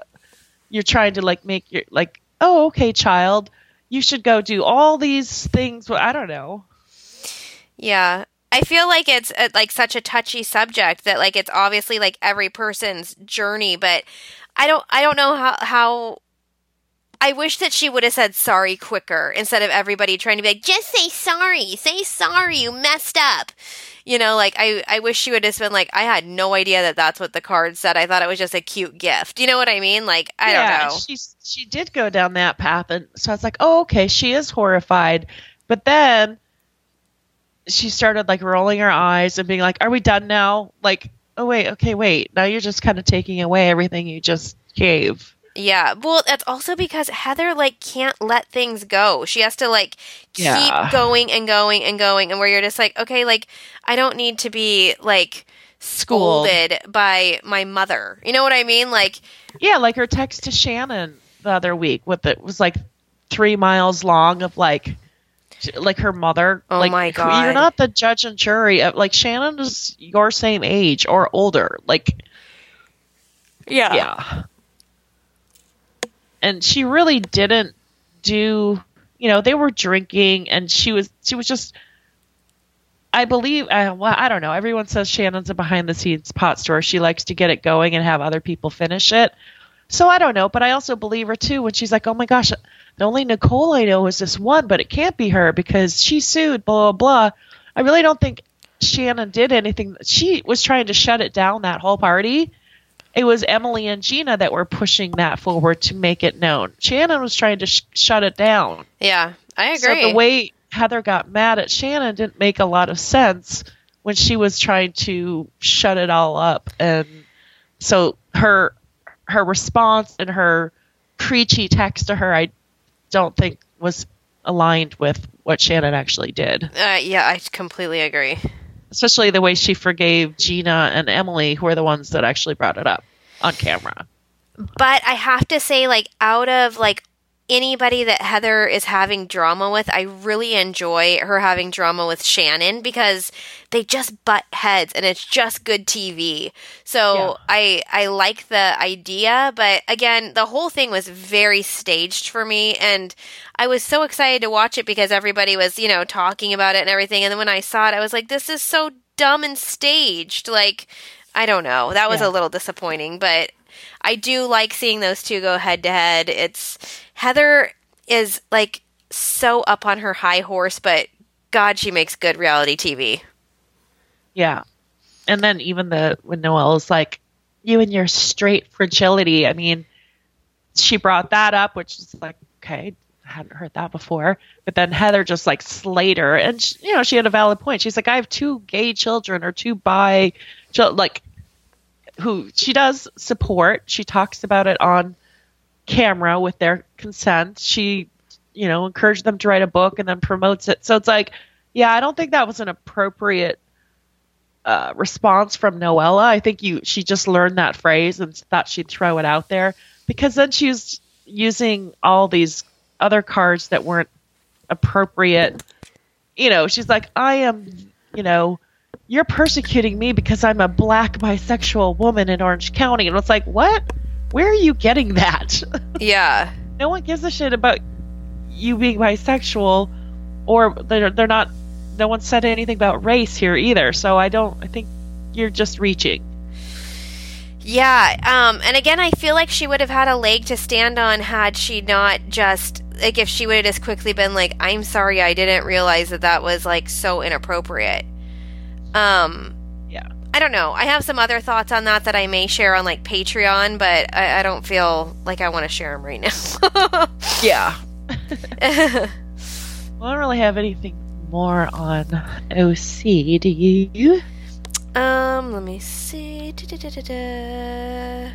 you're trying to like make your like oh okay child you should go do all these things. Well, I don't know. Yeah, I feel like it's uh, like such a touchy subject that like it's obviously like every person's journey, but I don't I don't know how how I wish that she would have said sorry quicker instead of everybody trying to be like, just say sorry, say sorry, you messed up. You know, like I, I wish she would have been like, I had no idea that that's what the card said. I thought it was just a cute gift. You know what I mean? Like, I yeah, don't know. She she did go down that path, and so I was like, oh, okay, she is horrified. But then she started like rolling her eyes and being like, "Are we done now?" Like, oh wait, okay, wait. Now you're just kind of taking away everything you just gave. Yeah. Well, that's also because Heather like can't let things go. She has to like keep yeah. going and going and going and where you're just like, okay, like I don't need to be like scolded by my mother. You know what I mean? Like Yeah, like her text to Shannon the other week with it was like 3 miles long of like like her mother. Oh like, my god! You're not the judge and jury. Like Shannon is your same age or older. Like, yeah, yeah and she really didn't do you know they were drinking and she was she was just i believe uh, well i don't know. Everyone says shannon's a behind the scenes pot store. She likes to get it going and have other people finish it. So i don't know but i also believe her too when she's like oh my gosh the only nicole i know is this one but it can't be her because she sued blah blah blah. I really don't think shannon did anything. She was trying to shut it down that whole party it was Emily and Gina that were pushing that forward to make it known. Shannon was trying to sh- shut it down. Yeah, I agree. So the way Heather got mad at Shannon didn't make a lot of sense when she was trying to shut it all up, and so her her response and her preachy text to her, I don't think was aligned with what Shannon actually did. Uh, yeah, I completely agree especially the way she forgave Gina and Emily, who are the ones that actually brought it up on camera. But I have to say, like, out of like anybody that Heather is having drama with, I really enjoy her having drama with Shannon because they just butt heads and it's just good TV. So yeah. I I like the idea, but again, the whole thing was very staged for me and I was so excited to watch it because everybody was, you know, talking about it and everything and then when I saw it I was like this is so dumb and staged. Like I don't know. That was yeah. a little disappointing, but I do like seeing those two go head to head. It's Heather is like so up on her high horse, but God, she makes good reality TV. Yeah. And then even the when Noelle is like, you and your straight fragility. I mean, she brought that up, which is like okay, I hadn't heard that before. But then Heather just like slayed her, and she, you know she had a valid point. She's like, I have two gay children or two bi, like who she does support. She talks about it on camera with their consent. She, you know, encouraged them to write a book and then promotes it. So it's like, yeah, I don't think that was an appropriate uh, response from Noella. I think you she just learned that phrase and thought she'd throw it out there because then she was using all these other cards that weren't appropriate. You know, she's like, I am, you know, you're persecuting me because I'm a black bisexual woman in Orange County. And it's like, what? Where are you getting that? Yeah. no one gives a shit about you being bisexual or they're, they're not, no one said anything about race here either. So I don't, I think you're just reaching. Yeah, um, and again, I feel like she would have had a leg to stand on had she not just like if she would have just quickly been like, "I'm sorry, I didn't realize that that was like so inappropriate." Um, Yeah. I don't know. I have some other thoughts on that that I may share on like Patreon, but I, I don't feel like I want to share them right now. Yeah. Well, I don't really have anything more on OC. Do you? Um, let me see. Da-da-da-da-da.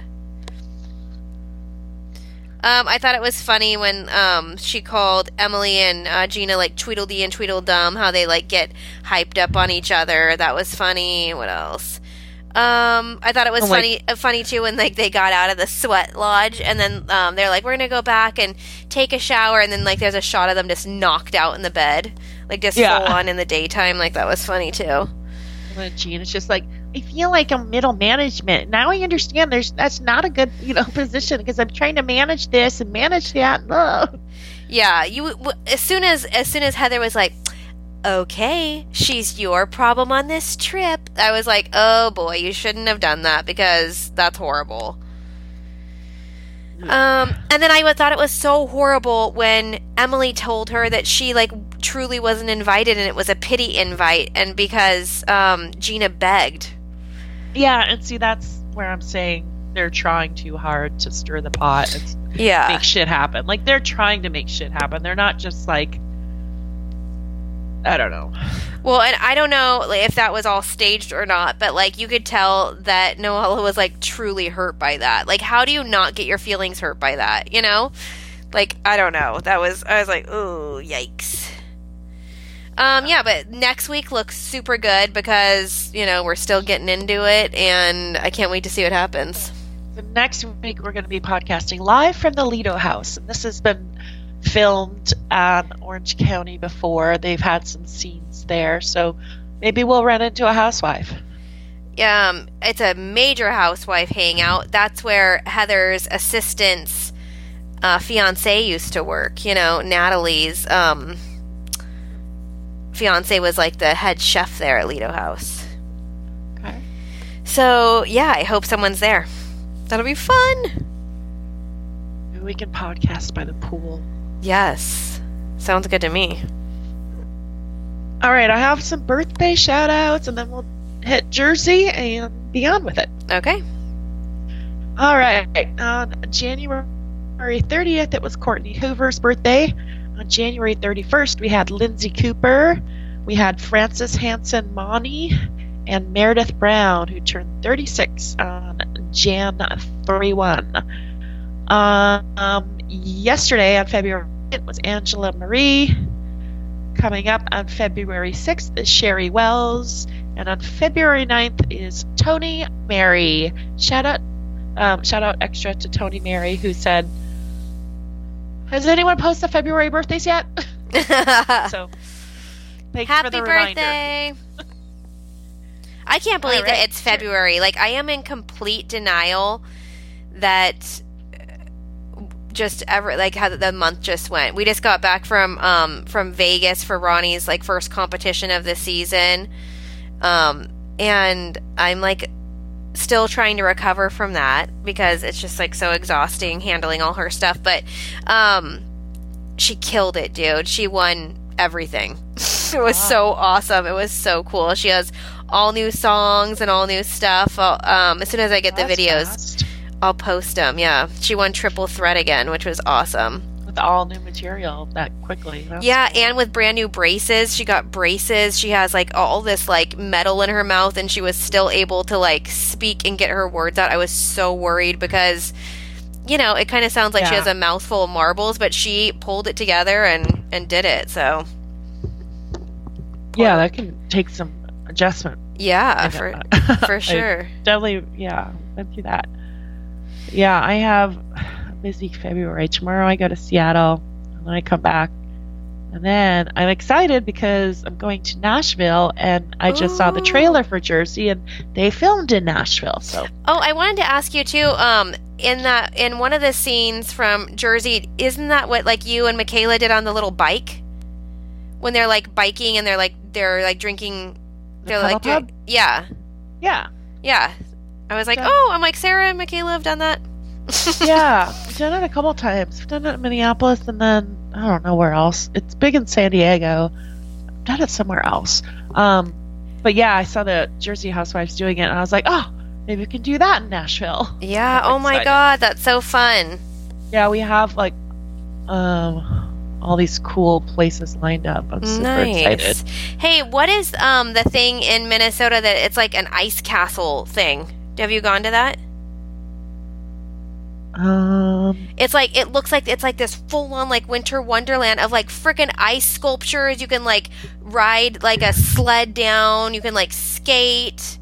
Um, I thought it was funny when um she called Emily and uh, Gina like Tweedledee and Tweedledum, how they like get hyped up on each other. That was funny. What else? Um, I thought it was Oh, funny, uh, funny too when like they got out of the sweat lodge and then um, they're like, we're gonna go back and take a shower, and then like there's a shot of them just knocked out in the bed, like just Yeah. full on in the daytime. Like that was funny too. And Gene is just like, I feel like I'm middle management. Now I understand there's that's not a good you know position because I'm trying to manage this and manage that. Ugh. Yeah, you as soon as as soon as Heather was like, "Okay, she's your problem on this trip," I was like, "Oh boy, you shouldn't have done that because that's horrible." Um, and then I thought it was so horrible when Emily told her that she like truly wasn't invited and it was a pity invite, and because um, Gina begged. Yeah, and see that's where I'm saying they're trying too hard to stir the pot and Yeah, make shit happen. Like they're trying to make shit happen. They're not just like I don't know. Well, and I don't know like, if that was all staged or not, but like you could tell that Noella was like truly hurt by that. Like, how do you not get your feelings hurt by that? You know, like I don't know. That was I was like, ooh, yikes. Um, yeah, but next week looks super good because you know we're still getting into it, and I can't wait to see what happens. So next week we're going to be podcasting live from the Lido House, and this has been filmed on Orange County before. They've had some scenes there, so maybe we'll run into a housewife. um, it's a major housewife hangout. That's where Heather's assistant's uh, fiance used to work. You know, Natalie's um, fiance was like the head chef there at Lido House. Okay. So yeah, I hope someone's there. That'll be fun. Maybe we can podcast by the pool. Yes, sounds good to me. All right, I have some birthday shout outs, and then we'll hit Jersey and be on with it. Okay. All right. On January 30th, it was Courtney Hoover's birthday. On January 31st, we had Lindsay Cooper. We had Frances Hanson Monty and Meredith Brown, who turned 36 on Jan 31. Um, yesterday, on February, it was Angela Marie. Coming up on February 6th is Sherry Wells. And on February 9th is Tony Mary. Shout out um, shout out extra to Tony Mary who said, "Has anyone posted February birthdays yet?" so, thanks for Happy the reminder. birthday. I can't believe right, that it's. February. Like I am in complete denial that uh, just ever like how the month just went. We just got back from um from Vegas for Ronnie's like first competition of the season. Um and I'm like still trying to recover from that because it's just like so exhausting handling all her stuff, but um she killed it, dude. She won everything. it was so awesome. It was so cool. She has all new songs and all new stuff. Um, as soon as I get the videos, fast. I'll post them. Yeah, she won triple threat again, which was awesome. With all new material that quickly. That's Yeah, and with brand new braces. She got braces. She has like all this like metal in her mouth and she was still able to like speak and get her words out. I was so worried because you know, it kind of sounds like she has a mouthful of marbles, but she pulled it together and and did it. So, yeah, that can take some adjustment. yeah, I for know. for I sure. definitely, yeah, went through that. Yeah, I have busy February. Tomorrow I go to Seattle, and then I come back, and then I'm excited because I'm going to Nashville, and I just saw the trailer for Jersey, and they filmed in Nashville. So Oh, I wanted to ask you too. Um, in that in one of the scenes from Jersey, isn't that what like you and Michaela did on the little bike when they're like biking and they're like they're like drinking? The They're like pedal doing, yeah, yeah, yeah. I was like, Yeah. oh, I'm like Sarah and Michaela have done that. yeah, I've done it a couple times. I've done it in Minneapolis, and then I don't know where else. It's big in San Diego. I've done it somewhere else. Um, but yeah, I saw the Jersey Housewives doing it, and I was like, oh, maybe we can do that in Nashville. yeah. I'm Oh my god, that's so fun. Yeah, we have like um all these cool places lined up. I'm super nice. excited. Hey, what is um the thing in Minnesota that it's like an ice castle thing? Have you gone to that? Um, It's like it looks like it's like this full on like winter wonderland of like freaking ice sculptures. You can like ride like a sled down. You can like skate.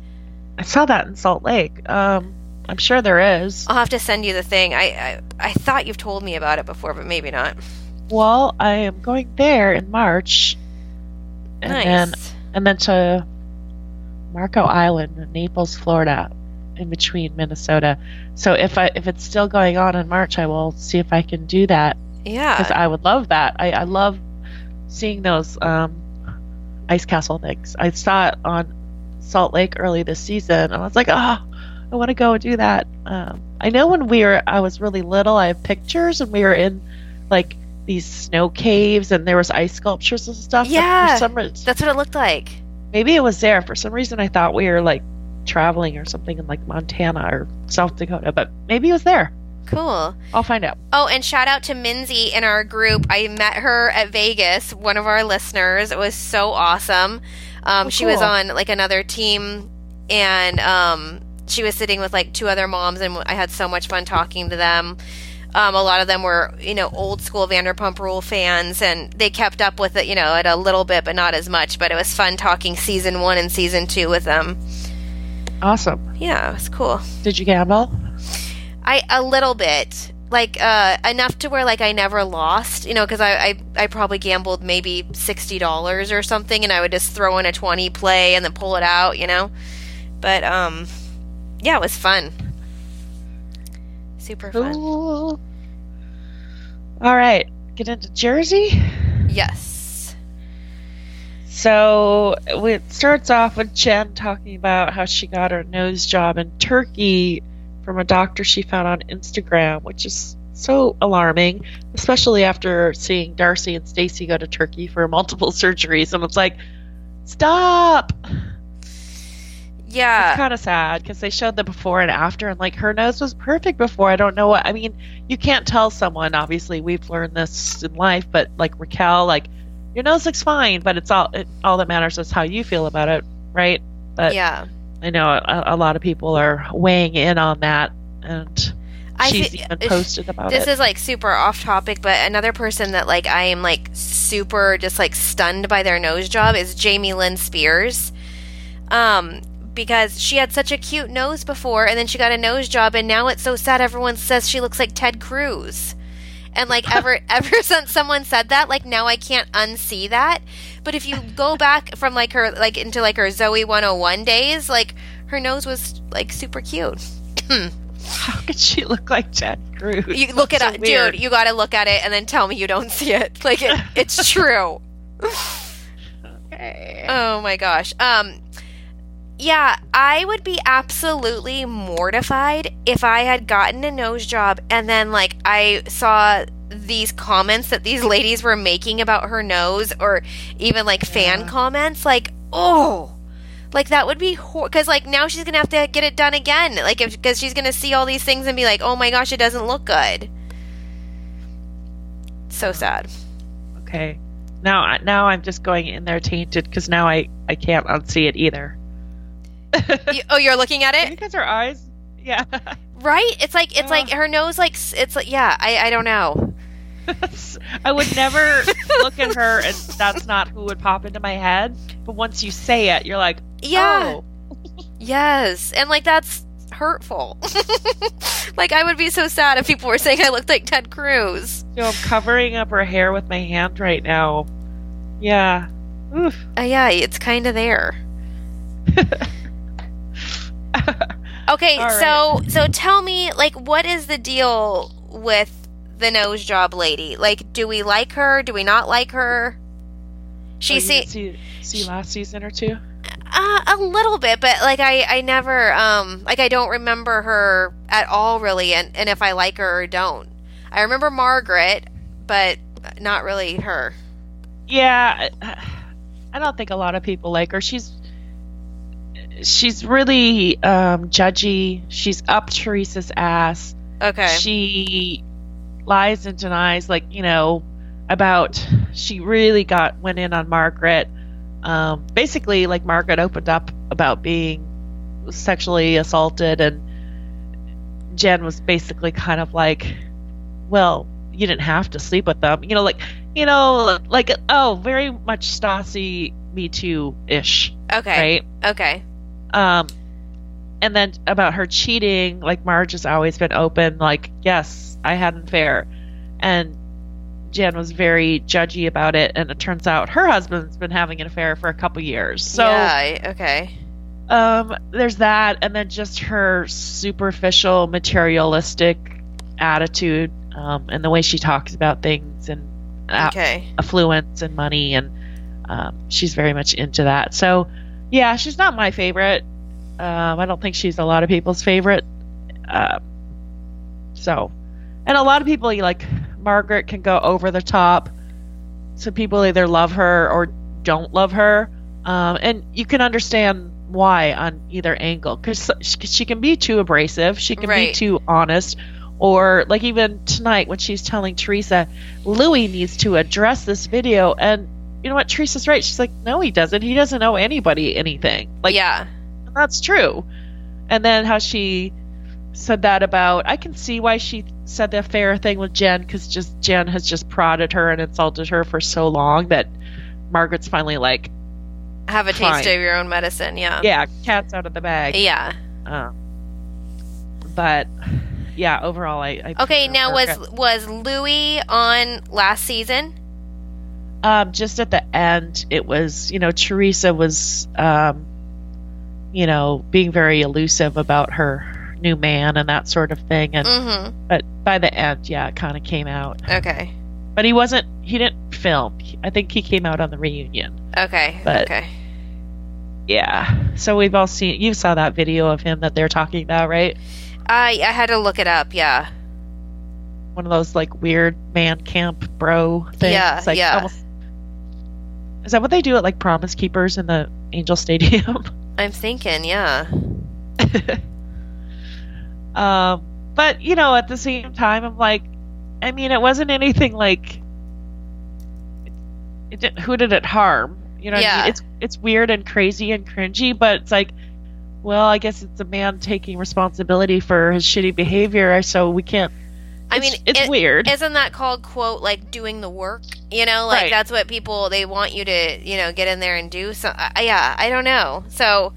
I saw that in Salt Lake. Um, I'm sure there is. I'll have to send you the thing. I I, I thought you've told me about it before, but maybe not. Well, I am going there in March, and nice. then and then to Marco Island, in Naples, Florida, in between Minnesota. So if I if it's still going on in March, I will see if I can do that Yeah, because. I would love that. I, I love seeing those um, ice castle things. I saw it on Salt Lake early this season, and I was like, oh, I want to go do that. Um, I know when we were, I was really little. I have pictures, and we were in like these snow caves, and there was ice sculptures and stuff. Yeah. for some reason, That's what it looked like. maybe it was there. For some reason, I thought we were like traveling or something in like Montana or South Dakota, but maybe it was there. Cool. I'll find out. Oh, and shout out to Minzy in our group. I met her at Vegas, one of our listeners. It was so awesome. Um, Oh, She was on like another team, and um, she was sitting with like two other moms, and I had so much fun talking to them. Um, a lot of them were, you know, old school Vanderpump Rule fans, and they kept up with it, you know, at a little bit, but not as much. But it was fun talking season one and season two with them. Awesome. Yeah, it was cool. Did you gamble? I a little bit like uh enough to where like I never lost, you know, because I, I I probably gambled maybe sixty dollars or something, and I would just throw in a twenty play and then pull it out, you know. But um, yeah, it was fun. Super fun. Cool. All right, get into Jersey. Yes. So it starts off with Jen talking about how she got her nose job in Turkey from a doctor she found on Instagram, which is so alarming, especially after seeing Darcy and Stacy go to Turkey for multiple surgeries. And it's like, stop. Yeah. It's kind of sad because they showed the before and after, and like her nose was perfect before. I don't know what I mean. You can't tell someone. Obviously, we've learned this in life, but like Raquel, like your nose looks fine, but it's all it, all that matters is how you feel about it, right? But yeah. I know a, a lot of people are weighing in on that, and I she's thi- even posted about this it. is like super off topic, but another person that like I am like super just like stunned by their nose job is Jamie Lynn Spears. Um, because she had such a cute nose before and then she got a nose job and now it's so sad everyone says she looks like Ted Cruz. And like ever ever since someone said that, like now I can't unsee that. But if you go back from like her like into like her Zoey 101 days, like her nose was like super cute. How could she look like Jack Cruz? You look That's at so it, weird. dude. You got to look at it and then tell me you don't see it. Like it, it's true. Okay. Oh my gosh. Um, yeah, I would be absolutely mortified if I had gotten a nose job and then like I saw these comments that these ladies were making about her nose or even like fan comments like oh like that would be because like now she's gonna have to get it done again like if because she's gonna see all these things and be like oh my gosh it doesn't look good So sad. Okay. Now, I- now I'm just going in there tainted because now I I can't unsee it either. You- oh, you're looking at it, because her eyes, yeah. right? It's like it's Uh. like her nose, like it's like yeah. I I don't know. I would never look at her, and that's not who would pop into my head. But once you say it, you're like, Yeah. oh, Yes, and like that's hurtful. like I would be so sad if people were saying I looked like Ted Cruz. So I'm covering up her hair with my hand right now. Yeah. Oof. Uh, yeah, it's kind of there. Okay, All so so tell me, like, what is the deal with the nose job lady? Like, do we like her? Do we not like her? She Oh, se- see see last season or two. uh, a little bit, but like I I never um like I don't remember her at all really, and and if I like her or don't. I remember Margaret, but not really her. Yeah, I don't think a lot of people like her. She's she's really um, judgy. She's up Teresa's ass. Okay. She lies and denies, like you know, about she really got went in on Margaret. Um, basically, like Margaret opened up about being sexually assaulted, and Jen was basically kind of like, "Well, you didn't have to sleep with them," you know, like you know, like oh, very much Stassi Me Too ish, okay. right? Okay. Um, and then about her cheating, like Marge has always been open, like, yes, I had an affair. And Jen was very judgy about it, and it turns out her husband's been having an affair for a couple years. So yeah. I- Okay. um, there's that, and then just her superficial, materialistic attitude, um, and the way she talks about things, and Okay. affluence and money, and um, she's very much into that. So, yeah, she's not my favorite. Um, I don't think she's a lot of people's favorite. Um, so, and a lot of people like Margaret can go over the top. So people either love her or don't love her, um, and you can understand why on either angle because she can be too abrasive, she can be too honest, or like even tonight when she's telling Teresa, Luis needs to address this video, and you know what, Teresa's right. She's like, no, he doesn't. He doesn't owe anybody anything. Like, yeah. that's true. And then how she said that about I can see why she said the affair thing with Jen because just Jen has just prodded her and insulted her for so long that Margaret's finally like, Have a taste of your own medicine. Yeah. yeah, cat's out of the bag. Yeah. Um, but yeah, overall, I, I Okay. Now was was Luis on last season? Um, just at the end, it was you know Teresa was um, you know being very elusive about her new man and that sort of thing, and Mm-hmm. but by the end, yeah, it kind of came out. Okay. But he wasn't. He didn't film. I think he came out on the reunion. Okay. But- okay. Yeah. So we've all seen. You saw that video of him that they're talking about, right? I I had to look it up. Yeah. One of those like weird man camp bro things. Yeah, Like, yeah. almost- is that what they do at like Promise Keepers in the Angel Stadium? I'm thinking. Yeah. um, but you know, at the same time, I'm like, I mean, it wasn't anything like. It didn't, who did it harm? You know, what I Yeah. mean? it's it's weird and crazy and cringy, but it's like, well, I guess it's a man taking responsibility for his shitty behavior, so we can't. I mean, it's it- weird. Isn't that called quote like doing the work? You know, like Right. that's what people they want you to you know get in there and do. So uh, yeah, I don't know. So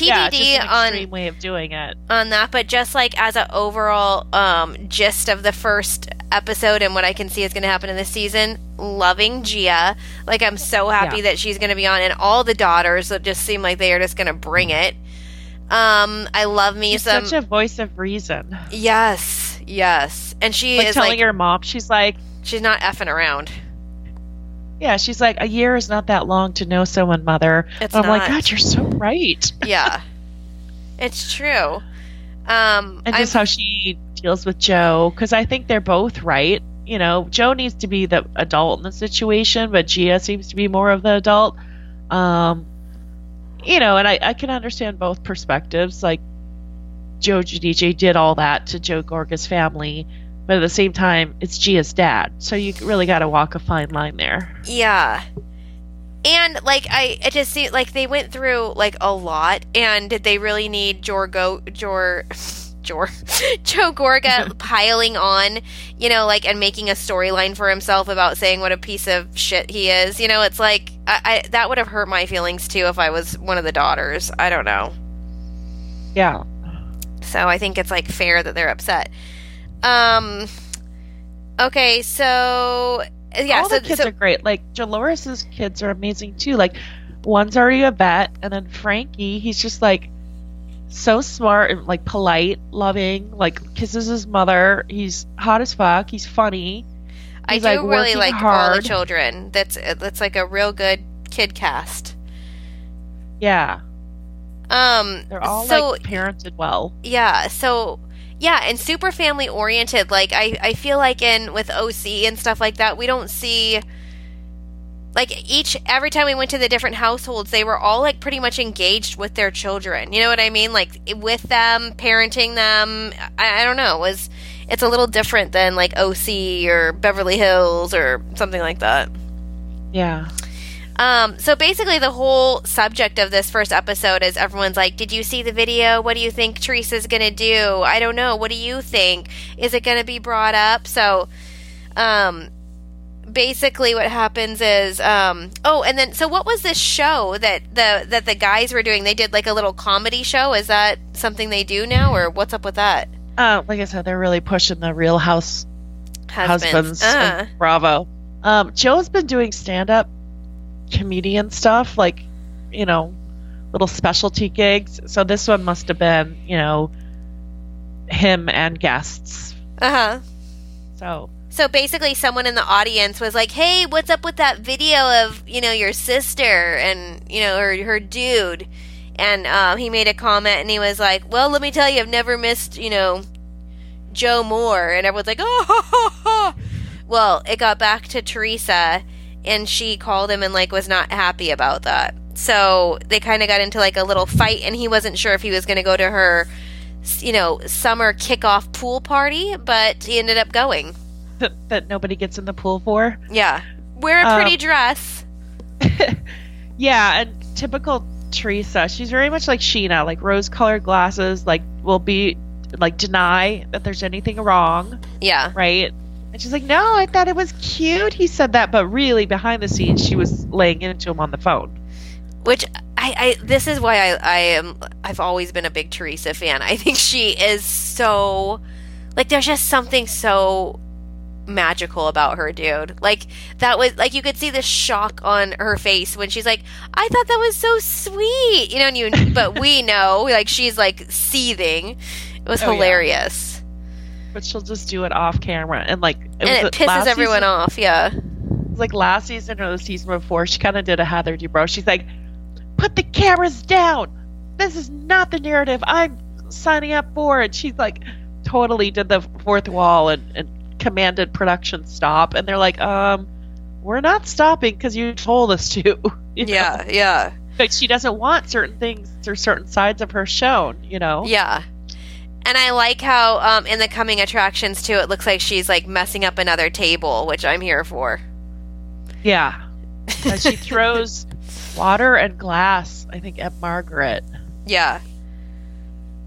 yeah, TBD an on way of doing it. on that, but just like as an overall um, gist of the first episode and what I can see is going to happen in this season, loving Gia. Like I'm so happy Yeah. that she's going to be on, and all the daughters that just seem like they are just going to bring it. Um, I love me She's some. such a voice of reason. yes, yes, and she Like is telling like her mom, she's like, she's not effing around. yeah, she's like, a year is not that long to know someone, mother. It's I'm like. God, you're so right. yeah, it's true. Um, and I'm- just how she deals with Joe because I think they're both right. You know, Joe needs to be the adult in the situation, but Gia seems to be more of the adult. Um, you know, and I, I can understand both perspectives. Like Joe Giudice did all that to Joe Gorga's family, but at the same time, it's Gia's dad, so you really got to walk a fine line there. Yeah. And like I it just seemed like they went through like a lot and did they really need Jorgo Jor Jor Joe Gorga piling on, you know, like and making a storyline for himself about saying what a piece of shit he is. You know, it's like I, I that would have hurt my feelings too if I was one of the daughters. I don't know. Yeah. So I think it's like fair that they're upset. Um okay, so yeah, All so, the kids so are great. Like Dolores's kids are amazing too. Like one's already a vet, and then Frankie, he's just like so smart and like polite, loving. Like kisses his mother. He's hot as fuck. He's funny. I do like, really like all the children. That's that's like a real good kid cast. Yeah, Um, they're all so like parented well. yeah, so yeah, and super family oriented. Like I I feel like in with OC and stuff like that, we don't see like each every time we went to the different households, they were all like pretty much engaged with their children. You know what I mean? Like with them, parenting them. I, I don't know. It was it's a little different than like OC or Beverly Hills or something like that. Yeah. Um, so basically, the whole subject of this first episode is everyone's like, Did you see the video? What do you think Teresa's going to do? I don't know. What do you think? Is it going to be brought up? So, um, basically, what happens is, um, oh, and then, so what was this show that the, that the guys were doing? They did like a little comedy show. Is that something they do now, or what's up with that? Uh, like I said, they're really pushing the Real House husbands. Uh, of Bravo. Um, Joe's been doing stand up comedian stuff, like, you know, little specialty gigs. So this one must have been, you know, him and guests. uh huh. So So basically, someone in the audience was like, "Hey, what's up with that video of you know your sister and you know her her dude?" And um, he made a comment, and he was like, "Well, let me tell you, I've never missed you know Joe Moore." And everyone's like, "Oh!" Ha, ha, ha. Well, it got back to Teresa, and she called him and like was not happy about that. So they kind of got into like a little fight, and he wasn't sure if he was going to go to her, you know, summer kickoff pool party, but he ended up going. that, nobody gets in the pool for. Yeah. Wear a Um, pretty dress. yeah, and typical Teresa, she's very much like Scheana, like rose colored glasses, like will be like deny that there's anything wrong, Yeah. right? And she's like, No, I thought it was cute. He said that, but really behind the scenes she was laying into him on the phone. Which I, I this is why I, I am I've always been a big Teresa fan. I think she is so like there's just something so magical about her, dude. Like that was like you could see the shock on her face when she's like, "I thought that was so sweet," you know. And you, but we know, like she's like seething. It was Oh, yeah. But she'll just do it off camera and like and it pisses everyone season- off. Yeah, It was like last season or the season before, she kind of did a Heather Dubrow. She's like, "Put the cameras down. This is not the narrative I'm signing up for." And she's like, totally did the fourth wall and, and commanded production stop. And they're like, "Um, we're not stopping because you told us to." You know? yeah, yeah, but she doesn't want certain things or certain sides of her shown. You know? yeah. And I like how um, in the coming attractions too, it looks like she's like messing up another table, which I'm here for. Yeah. She throws water and glass. I think at Margaret. Yeah.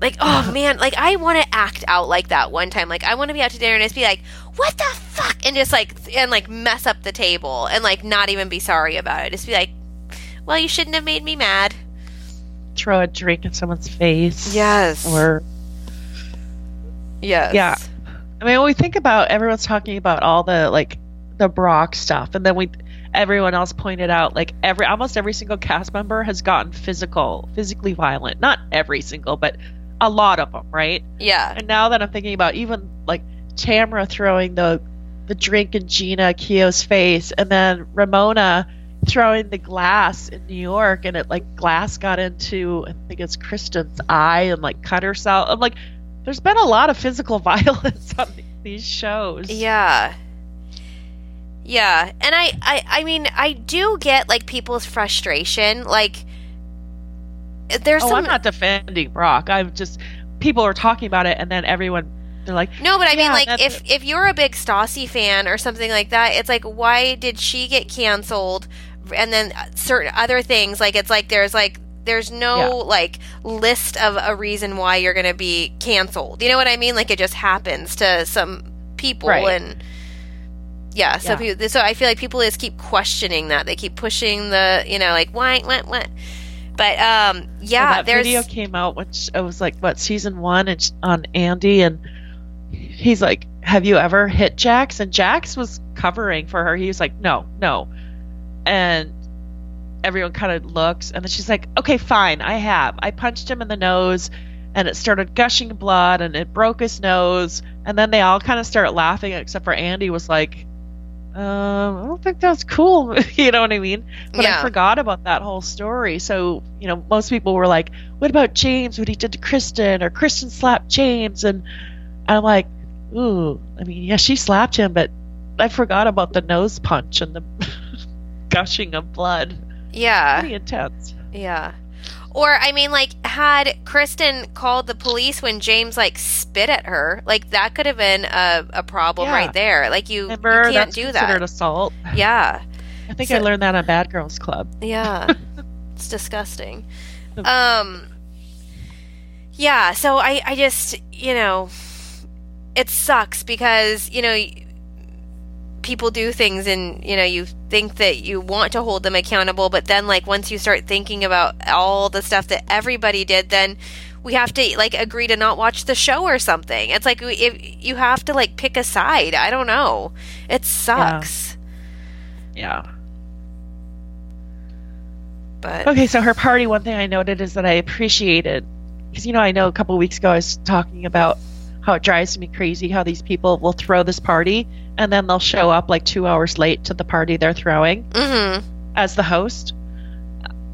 Like, oh man, like I want to act out like that one time. Like I want to be out to dinner and just be like, "What the fuck?" and just like and like mess up the table and like not even be sorry about it. Just be like, "Well, you shouldn't have made me mad." Throw a drink in someone's face. Yes. Or yes. Yeah. I mean, when we think about everyone's talking about all the like the Brock stuff, and then we everyone else pointed out like every almost every single cast member has gotten physical, physically violent. Not every single, but a lot of them, right? Yeah. And now that I'm thinking about even like Tamara throwing the the drink in Jeana Keough's face, and then Ramona throwing the glass in New York, and it like glass got into I think it's Kristen's eye and like cut herself. I'm like, there's been a lot of physical violence on these shows. Yeah. Yeah. And I, I I mean, I do get like people's frustration. Like there's Oh, some I'm not defending Brock. I'm just people are talking about it, and then everyone They're like, No, but I mean, like, if if you're a big Stassi fan or something like that, it's like, why did she get canceled? And then uh, certain other things, like, it's like there's like there's no Yeah. like list of a reason why you're going to be canceled. You know what I mean? Like, it just happens to some people, Right. and yeah, so Yeah. people, so I feel like people just keep questioning that. They keep pushing the, you know, like, why, what, what. But um, yeah, Well, that there's video came out which it was like what season one and sh- on Andy and he's like, "Have you ever hit Jax?" And Jax was covering for her. He was like, "No, no," and everyone kind of looks, and then she's like, "Okay, fine, I have. I punched him in the nose." And it started gushing blood, and it broke his nose. And then they all kind of start laughing, except for Andy was like, um, I don't think that's cool. you know what I mean? But Yeah. I forgot about that whole story. So, you know, most people were like, what about James, what he did to Kristen, or Kristen slapped James? And I'm like, ooh, I mean, yeah, she slapped him, but I forgot about the nose punch and the gushing of blood. Yeah. Pretty intense. Yeah. Or I mean like had Kristen called the police when James like spit at her, like that could have been a, a problem Yeah. right there. Like you, you can't do considered that. assault. yeah. I think So- I learned that on Bad Girls Club. Yeah. it's disgusting. Um Yeah, so I I just, you know, it sucks because, you know, people do things and, you know, you think that you want to hold them accountable, but then like once you start thinking about all the stuff that everybody did, then we have to like agree to not watch the show or something. It's like if you have to like pick a side. I don't know. It sucks. Yeah. But Okay, so her party, one thing I noted is that I appreciated, because, you know, I know a couple weeks ago I was talking about how it drives me crazy how these people will throw this party and then they'll show up like two hours late to the party they're throwing mhm. as the host.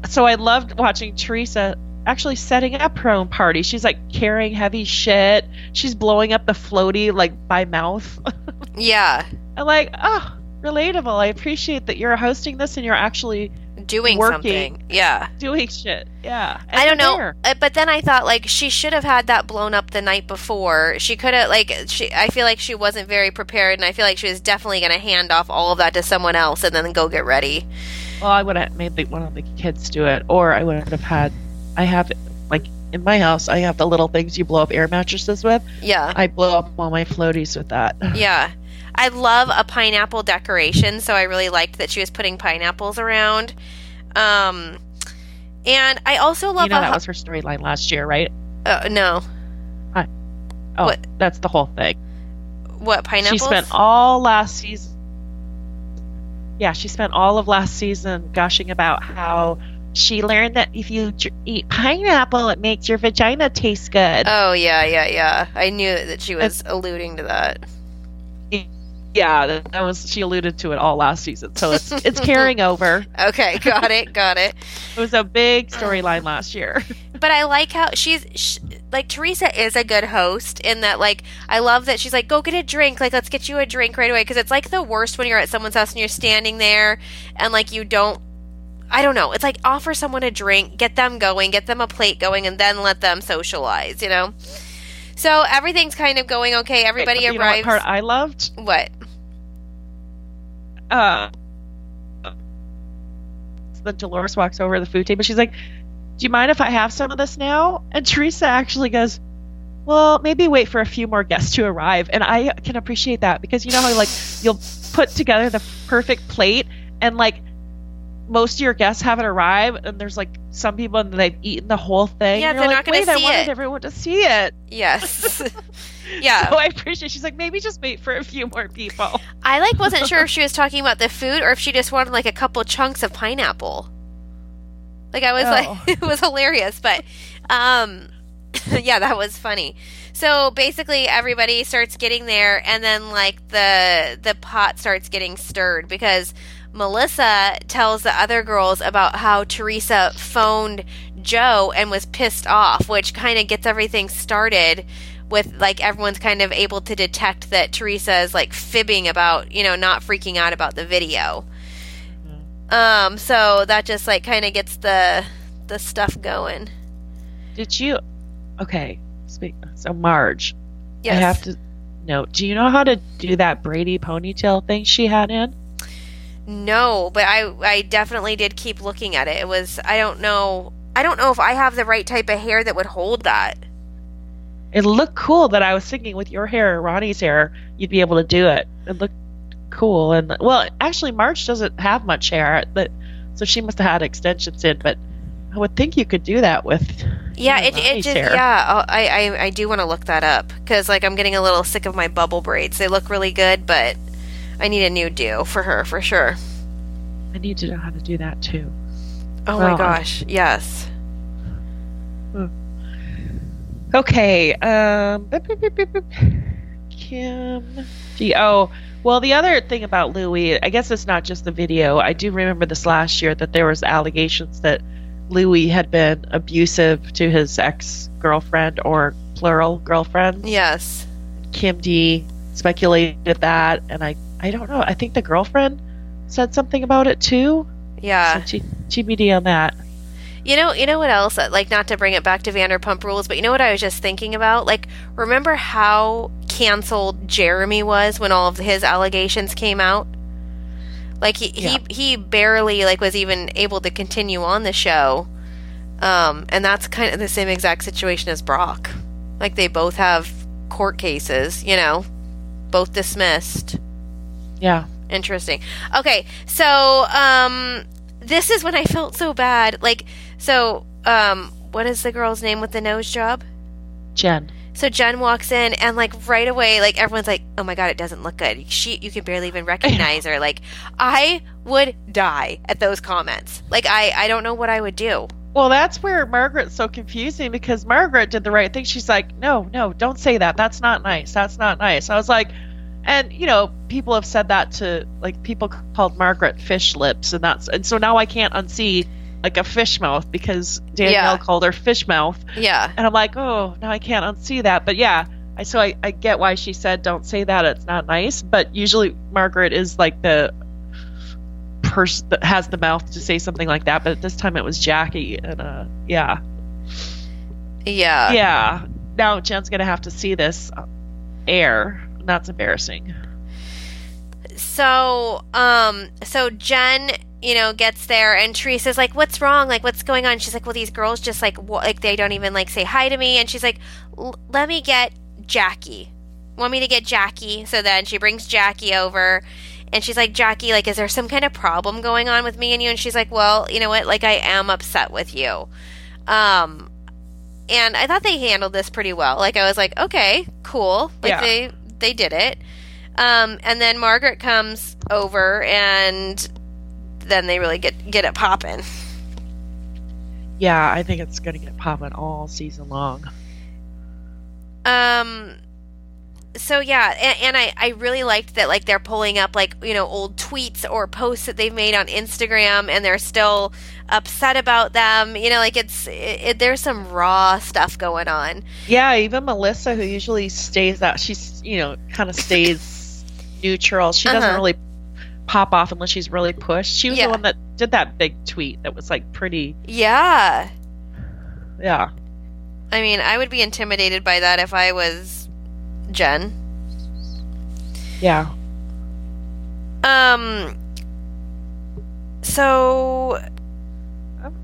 So I loved watching Teresa actually setting up her own party. She's like carrying heavy shit. She's blowing up the floaty like by mouth. Yeah. I'm like, oh, relatable. I appreciate that you're hosting this and you're actually doing Working. something. Yeah. doing shit. Yeah. And I don't know, there. uh, but then I thought like she should have had that blown up the night before. She could have like she. I feel like she wasn't very prepared, and I feel like she was definitely going to hand off all of that to someone else and then go get ready. Well, I would have made the, one of the kids do it, or I would have had. I have like in my house, I have the little things you blow up air mattresses with. Yeah, I blow up all my floaties with that. yeah. I love a pineapple decoration, so I really liked that she was putting pineapples around. Um, and I also love you know a that was her storyline last year, right? uh, no Oh, What? that's the whole thing. what pineapples. She spent all last season. Yeah, she spent all of last season gushing about how she learned that if you eat pineapple, it makes your vagina taste good. Oh yeah, yeah, yeah. I knew that she was alluding to that. Yeah, that, was she alluded to it all last season, so it's it's carrying over. Okay, got it, got it. It was a big storyline last year. but I like how she's sh like Teresa is a good host in that like I love that she's like go get a drink like let's get you a drink right away because it's like the worst when you're at someone's house and you're standing there and like you don't I don't know it's like offer someone a drink get them going get them a plate going and then let them socialize you know so everything's kind of going okay everybody you know what arrives part I loved? what uh then Dolores walks over to the food table. She's like, "Do you mind if I have some of this now?" And Teresa actually goes, "Well, maybe wait for a few more guests to arrive." And I can appreciate that because you know how like you'll put together the perfect plate and like most of your guests haven't arrived and there's like some people and they've eaten the whole thing. Yeah, they're you're not gonna Wait, I wanted it." everyone to see it. yes yeah So I appreciate. She's like, maybe just wait for a few more people. I like wasn't sure if she was talking about the food or if she just wanted like a couple chunks of pineapple. Like I was Oh. like it was hilarious, but um yeah, that was funny. So basically everybody starts getting there and then like the the pot starts getting stirred because Melissa tells the other girls about how Teresa phoned Joe and was pissed off, which kind of gets everything started with like everyone's kind of able to detect that Teresa is like fibbing about, you know, not freaking out about the video. Um, so that just like kind of gets the the stuff going. Did you? Okay. Speak. So Marge, Yes. I have to note. Do you know how to do that Brady ponytail thing she had in? No, but I I definitely did keep looking at it. It was I don't know I don't know if I have the right type of hair that would hold that. It looked cool that I was thinking with your hair, Ronnie's hair, you'd be able to do it. It looked cool and well, actually Marge doesn't have much hair, but so she must have had extensions in, but I would think you could do that with Yeah, it, it just hair. yeah. I I, I do want to look that up because like I'm getting a little sick of my bubble braids. They look really good, but I need a new do for her for sure. I need to know how to do that too. Oh Well, my gosh, yes. Okay. Um. boop, boop, boop, boop, boop. Kim. Gee, oh. Well, the other thing about Luis, I guess it's not just the video. I do remember this last year that there was allegations that Luis had been abusive to his ex girlfriend or plural girlfriend. Yes. Kim D speculated that, and I I don't know. I think the girlfriend said something about it too. Yeah. So TBD on that. You know, you know what else? uh, Like, not to bring it back to Vanderpump Rules, but you know what I was just thinking about? Like, remember how canceled Jeremy was when all of his allegations came out? Like he Yeah. he he barely like was even able to continue on the show, um, and that's kind of the same exact situation as Brock. Like they both have court cases, you know, both dismissed. Yeah. Interesting. Okay, so um this is when I felt so bad. Like so um what is the girl's name with the nose job? Jen. So Jen walks in and like right away like everyone's like, "Oh my god, it doesn't look good." She you can barely even recognize her. Like I would die at those comments. Like I I don't know what I would do. Well, that's where Margaret's so confusing because Margaret did the right thing. She's like, no, no, don't say that. That's not nice. That's not nice. I was like, and you know, people have said that to like people called Margaret fish lips, and that's and so now I can't unsee like a fish mouth because Danielle Yeah. called her fish mouth, Yeah. and I'm like, oh, now I can't unsee that. But yeah, I so I, I get why she said don't say that. It's not nice. But usually Margaret is like the person that has the mouth to say something like that. But this time it was Jackie, and uh, yeah, Yeah. yeah. Now Jen's gonna have to see this uh, air. That's embarrassing. so um so jen you know gets there and teresa's like what's wrong? Like what's going on? She's like well these girls just like wa- like they don't even like say hi to me. And she's like let me get jackie. Want me to get jackie? So then she brings jackie over and she's like jackie like is there some kind of problem going on with me and you? And she's like well you know what? Like i am upset with you. Um and i thought they handled this pretty well. Like i was like okay cool. Like Yeah. they they did it um, and then Margaret comes over, and then they really get get it popping. Yeah, I think it's gonna get popping all season long. Um, so yeah, and, and I I really liked that like they're pulling up like you know old tweets or posts that they've made on Instagram, and they're still upset about them. You know, like it's it, it, there's some raw stuff going on. Yeah, even Melissa, who usually stays out, she's you know kind of stays neutral. She doesn't Uh-huh. really pop off unless she's really pushed. She was Yeah. the one that did that big tweet that was like pretty. Yeah, Yeah, I mean, I would be intimidated by that if I was Jen. yeah. Um. So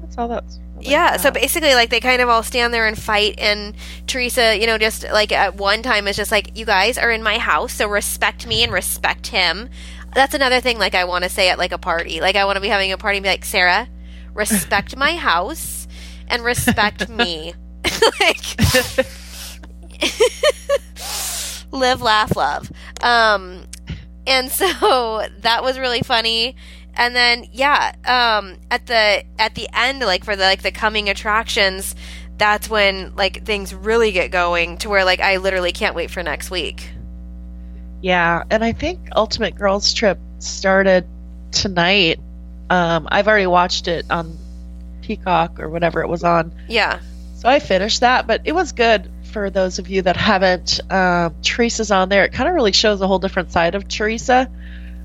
That's all that's. yeah, so basically, like they kind of all stand there and fight, and Teresa, you know, just like at one time is just like, "You guys are in my house, so respect me and respect him." That's another thing. Like I want to say at like a party, like I want to be having a party and be like, "Sarah, respect my house and respect me." like live, laugh, love. Um, and so that was really funny. And then yeah, um, at the at the end, like for the like the coming attractions, that's when like things really get going to where like I literally can't wait for next week. Yeah, and I think Ultimate Girls Trip started tonight. Um, I've already watched it on Peacock or whatever it was on. Yeah, So I finished that, but it was good for those of you that haven't. Um, Teresa's on there. It kind of really shows a whole different side of Teresa.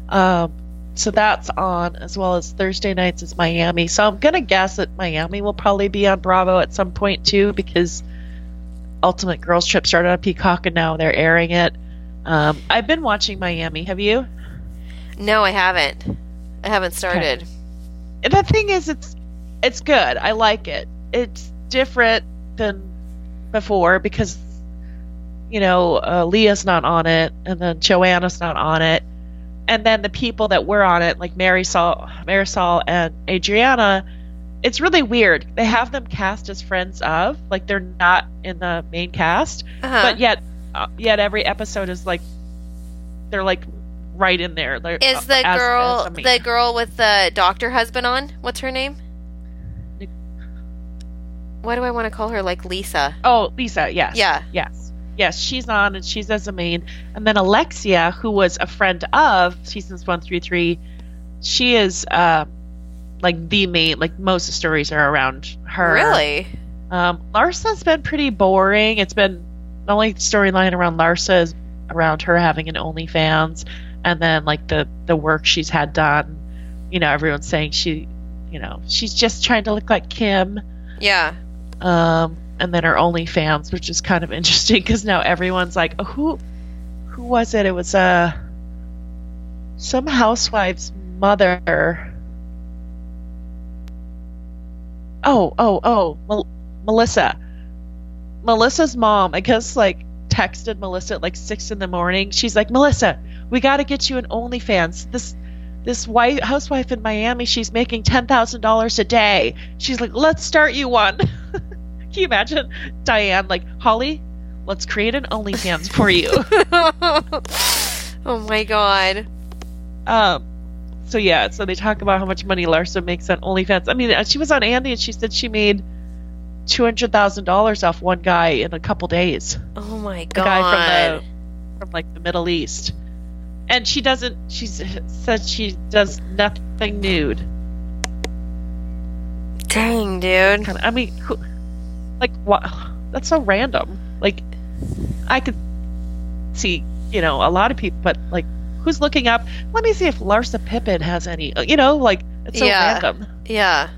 Um, so that's on as well as Thursday nights is Miami. So I'm gonna guess that Miami will probably be on Bravo at some point too because Ultimate Girls Trip started on Peacock and now they're airing it. Um, I've been watching Miami. Have you? No, I haven't. I haven't started. And the thing is, it's it's good. I like it. It's different than before because you know uh, Lea's not on it, and then Joanna's not on it, and then the people that were on it, like Marisol, Marisol and Adriana, it's really weird. They have them cast as friends of, like they're not in the main cast, Uh-huh. but yet, uh, yet every episode is like they're like right in there. They're, Is the as- as girl a main- the girl with the doctor husband on? What's her name? Why do I want to call her like Lisa? Oh, Lisa, yes. Yeah. Yes. Yes, she's on and she's as a main. And then Alexia, who was a friend of seasons one through three, she is uh, like the main, like most of the stories are around her. Really? Um, Larsa's been pretty boring. It's been the only storyline around Larsa is around her having an OnlyFans and then like the, the work she's had done. You know, everyone's saying she, you know, she's just trying to look like Kim Yeah. um, and then her OnlyFans, which is kind of interesting because now everyone's like, oh, who, who was it? It was uh, some housewife's mother. Oh, oh, oh, Mel- Melissa. Melissa's mom, I guess, like texted Melissa at like six in the morning. She's like, Melissa, we got to get you an OnlyFans. This this wife, housewife in Miami, she's making ten thousand dollars a day. She's like, let's start you one. Can you imagine Diane like Holly? Let's create an OnlyFans for you. oh my god. um, so yeah, so they talk about how much money Larsa makes on OnlyFans. I mean, uh, she was on Andy and she said she made two hundred thousand dollars off one guy in a couple days. Oh my The god. guy from the from like the Middle East, and she doesn't. She said she does nothing nude. Dang, dude. I mean, who, like what? That's so random. Like, I could see, you know, a lot of people, but like, who's looking up? Let me see if Larsa Pippen has any. You know, like it's so Yeah. random. Yeah.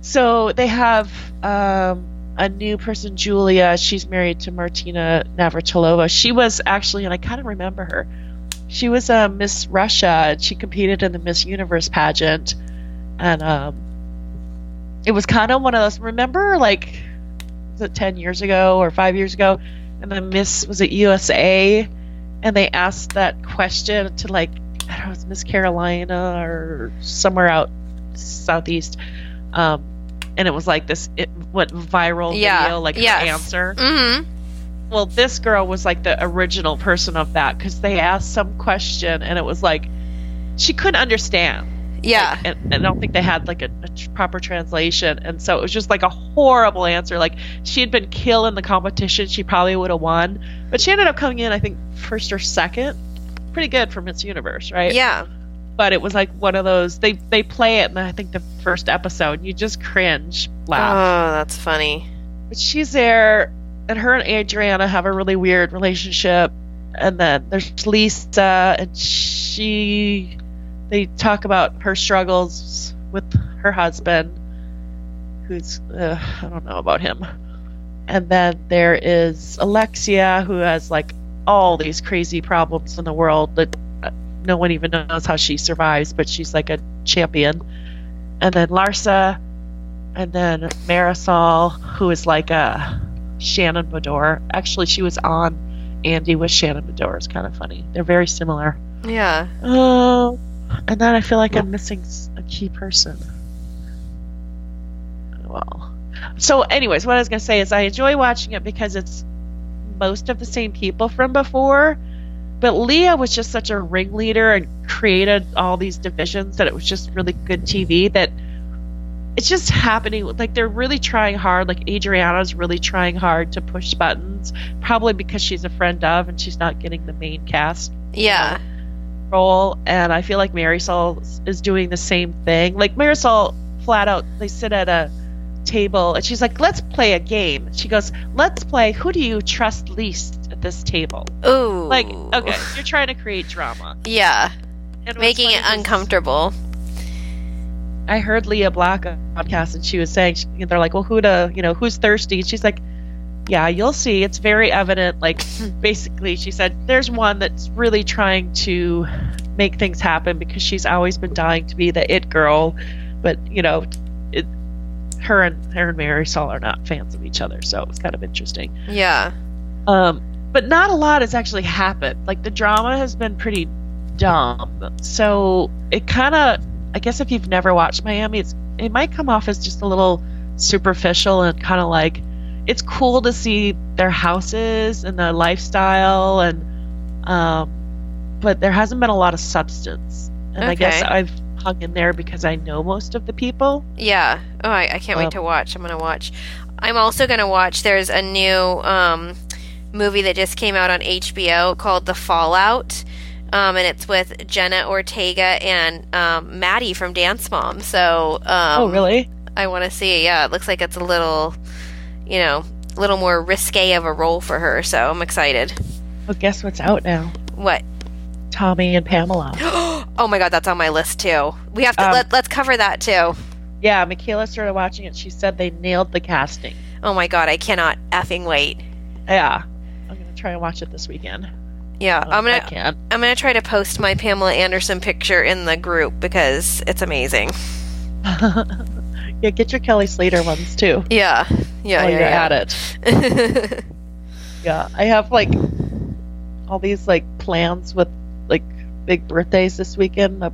So they have um, a new person, Julia. She's married to Martina Navratilova. She was actually, and I kind of remember her. She was a Miss Russia, she competed in the Miss Universe pageant, and um, it was kind of one of those. Remember, like, was it ten years ago or five years ago? And the Miss was at USA, and they asked that question to like, I don't know, it Miss Carolina or somewhere out southeast. Um, and it was like this it went viral Yeah, video like yes. answer Mm-hmm. well this girl was like the original person of that because they asked some question and it was like she couldn't understand Yeah. and, and i don't think they had like a, a tr- proper translation and so it was just like a horrible answer like she had been killing the competition she probably would have won but she ended up coming in i think first or second pretty good for miss universe right yeah. but it was like one of those they they play it in I think the first episode. You just cringe, laugh. Oh, that's funny. But she's there, and her and Adriana have a really weird relationship. And then there's Lisa, and she they talk about her struggles with her husband, who's uh, I don't know about him. And then there is Alexia, who has like all these crazy problems in the world that uh, no one even knows how she survives, but she's like a champion. And then Larsa, and then Marisol, who is like a Shannon Beador. Actually, she was on Andy with Shannon Beador. It's kind of funny. They're very similar. Yeah. Oh, and then I feel like I'm missing a key person. Well, so anyways, what I was gonna say is I enjoy watching it because it's most of the same people from before. But Lea was just such a ringleader and created all these divisions that it was just really good TV that it's just happening. Like they're really trying hard. Like Adriana's really trying hard to push buttons, probably because she's a friend of and she's not getting the main cast Yeah. Role and I feel like Marisol is doing the same thing. Like Marisol flat out they sit at a table and she's like, "Let's play a game." She goes, "Let's play who do you trust least at this table?" Ooh. Like, okay, you're trying to create drama. Yeah. And Making it uncomfortable. I heard Lea Black on podcast and she was saying she- they're like, "Well, who to, you know, who's thirsty?" And she's like, Yeah, you'll see. It's very evident. Like, basically, she said there's one that's really trying to make things happen because she's always been dying to be the it girl, but you know, it, her and her and Marisol are not fans of each other, so it was kind of interesting. Yeah. Um, but not a lot has actually happened. Like the drama has been pretty dumb, so it kind of, I guess, if you've never watched Miami, it's it might come off as just a little superficial and kind of like it's cool to see their houses and the lifestyle and um but there hasn't been a lot of substance and i guess i've hung in there because i know most of the people Yeah. Oh, I, I can't Um, wait to watch. I'm gonna watch. I'm also gonna watch. There's a new um, movie that just came out on HBO called The Fallout, um, and it's with Jenna Ortega and um, Maddie from Dance Mom. So, um, oh really I want to see. Yeah, it looks like it's a little, you know, a little more risque of a role for her. So I'm excited. well guess what's out now What? tommy and pamela oh my god, that's on my list too. We have to Um, let, let's cover that too. yeah michaela started watching it she said they nailed the casting Oh my god, I cannot effing wait. yeah i'm gonna try and watch it this weekend Yeah, Um, I'm gonna I'm gonna try to post my Pamela Anderson picture in the group because it's amazing. yeah get your kelly slater ones too Yeah, yeah, while yeah. you're yeah. at it Yeah, I have like all these like plans with like big birthdays this weekend up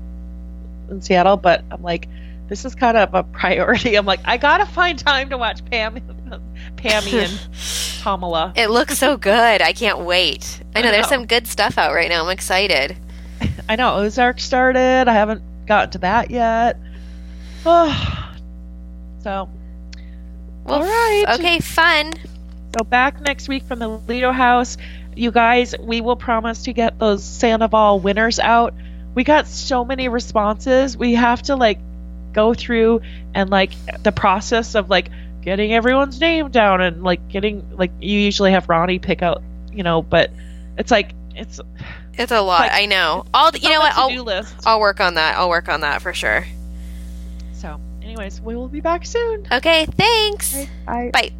in Seattle, but I'm like, this is kind of a priority. I'm like, I gotta find time to watch Pam, Pammy and Pamela. it looks so good. I can't wait. I know I there's some good stuff out right now. I'm excited. I know Ozark started. I haven't gotten to that yet. Oh, so Well, all right. Okay, fun. So back next week from the Lido House, you guys, we will promise to get those Sandoval winners out. We got so many responses. We have to like go through and like the process of like getting everyone's name down and like getting like you usually have Ronnie pick out, you know, but it's like it's It's a lot. Like, I know. I'll you know what? I'll list. I'll work on that. I'll work on that for sure. Anyways, we will be back soon. Okay, thanks. Bye. Bye.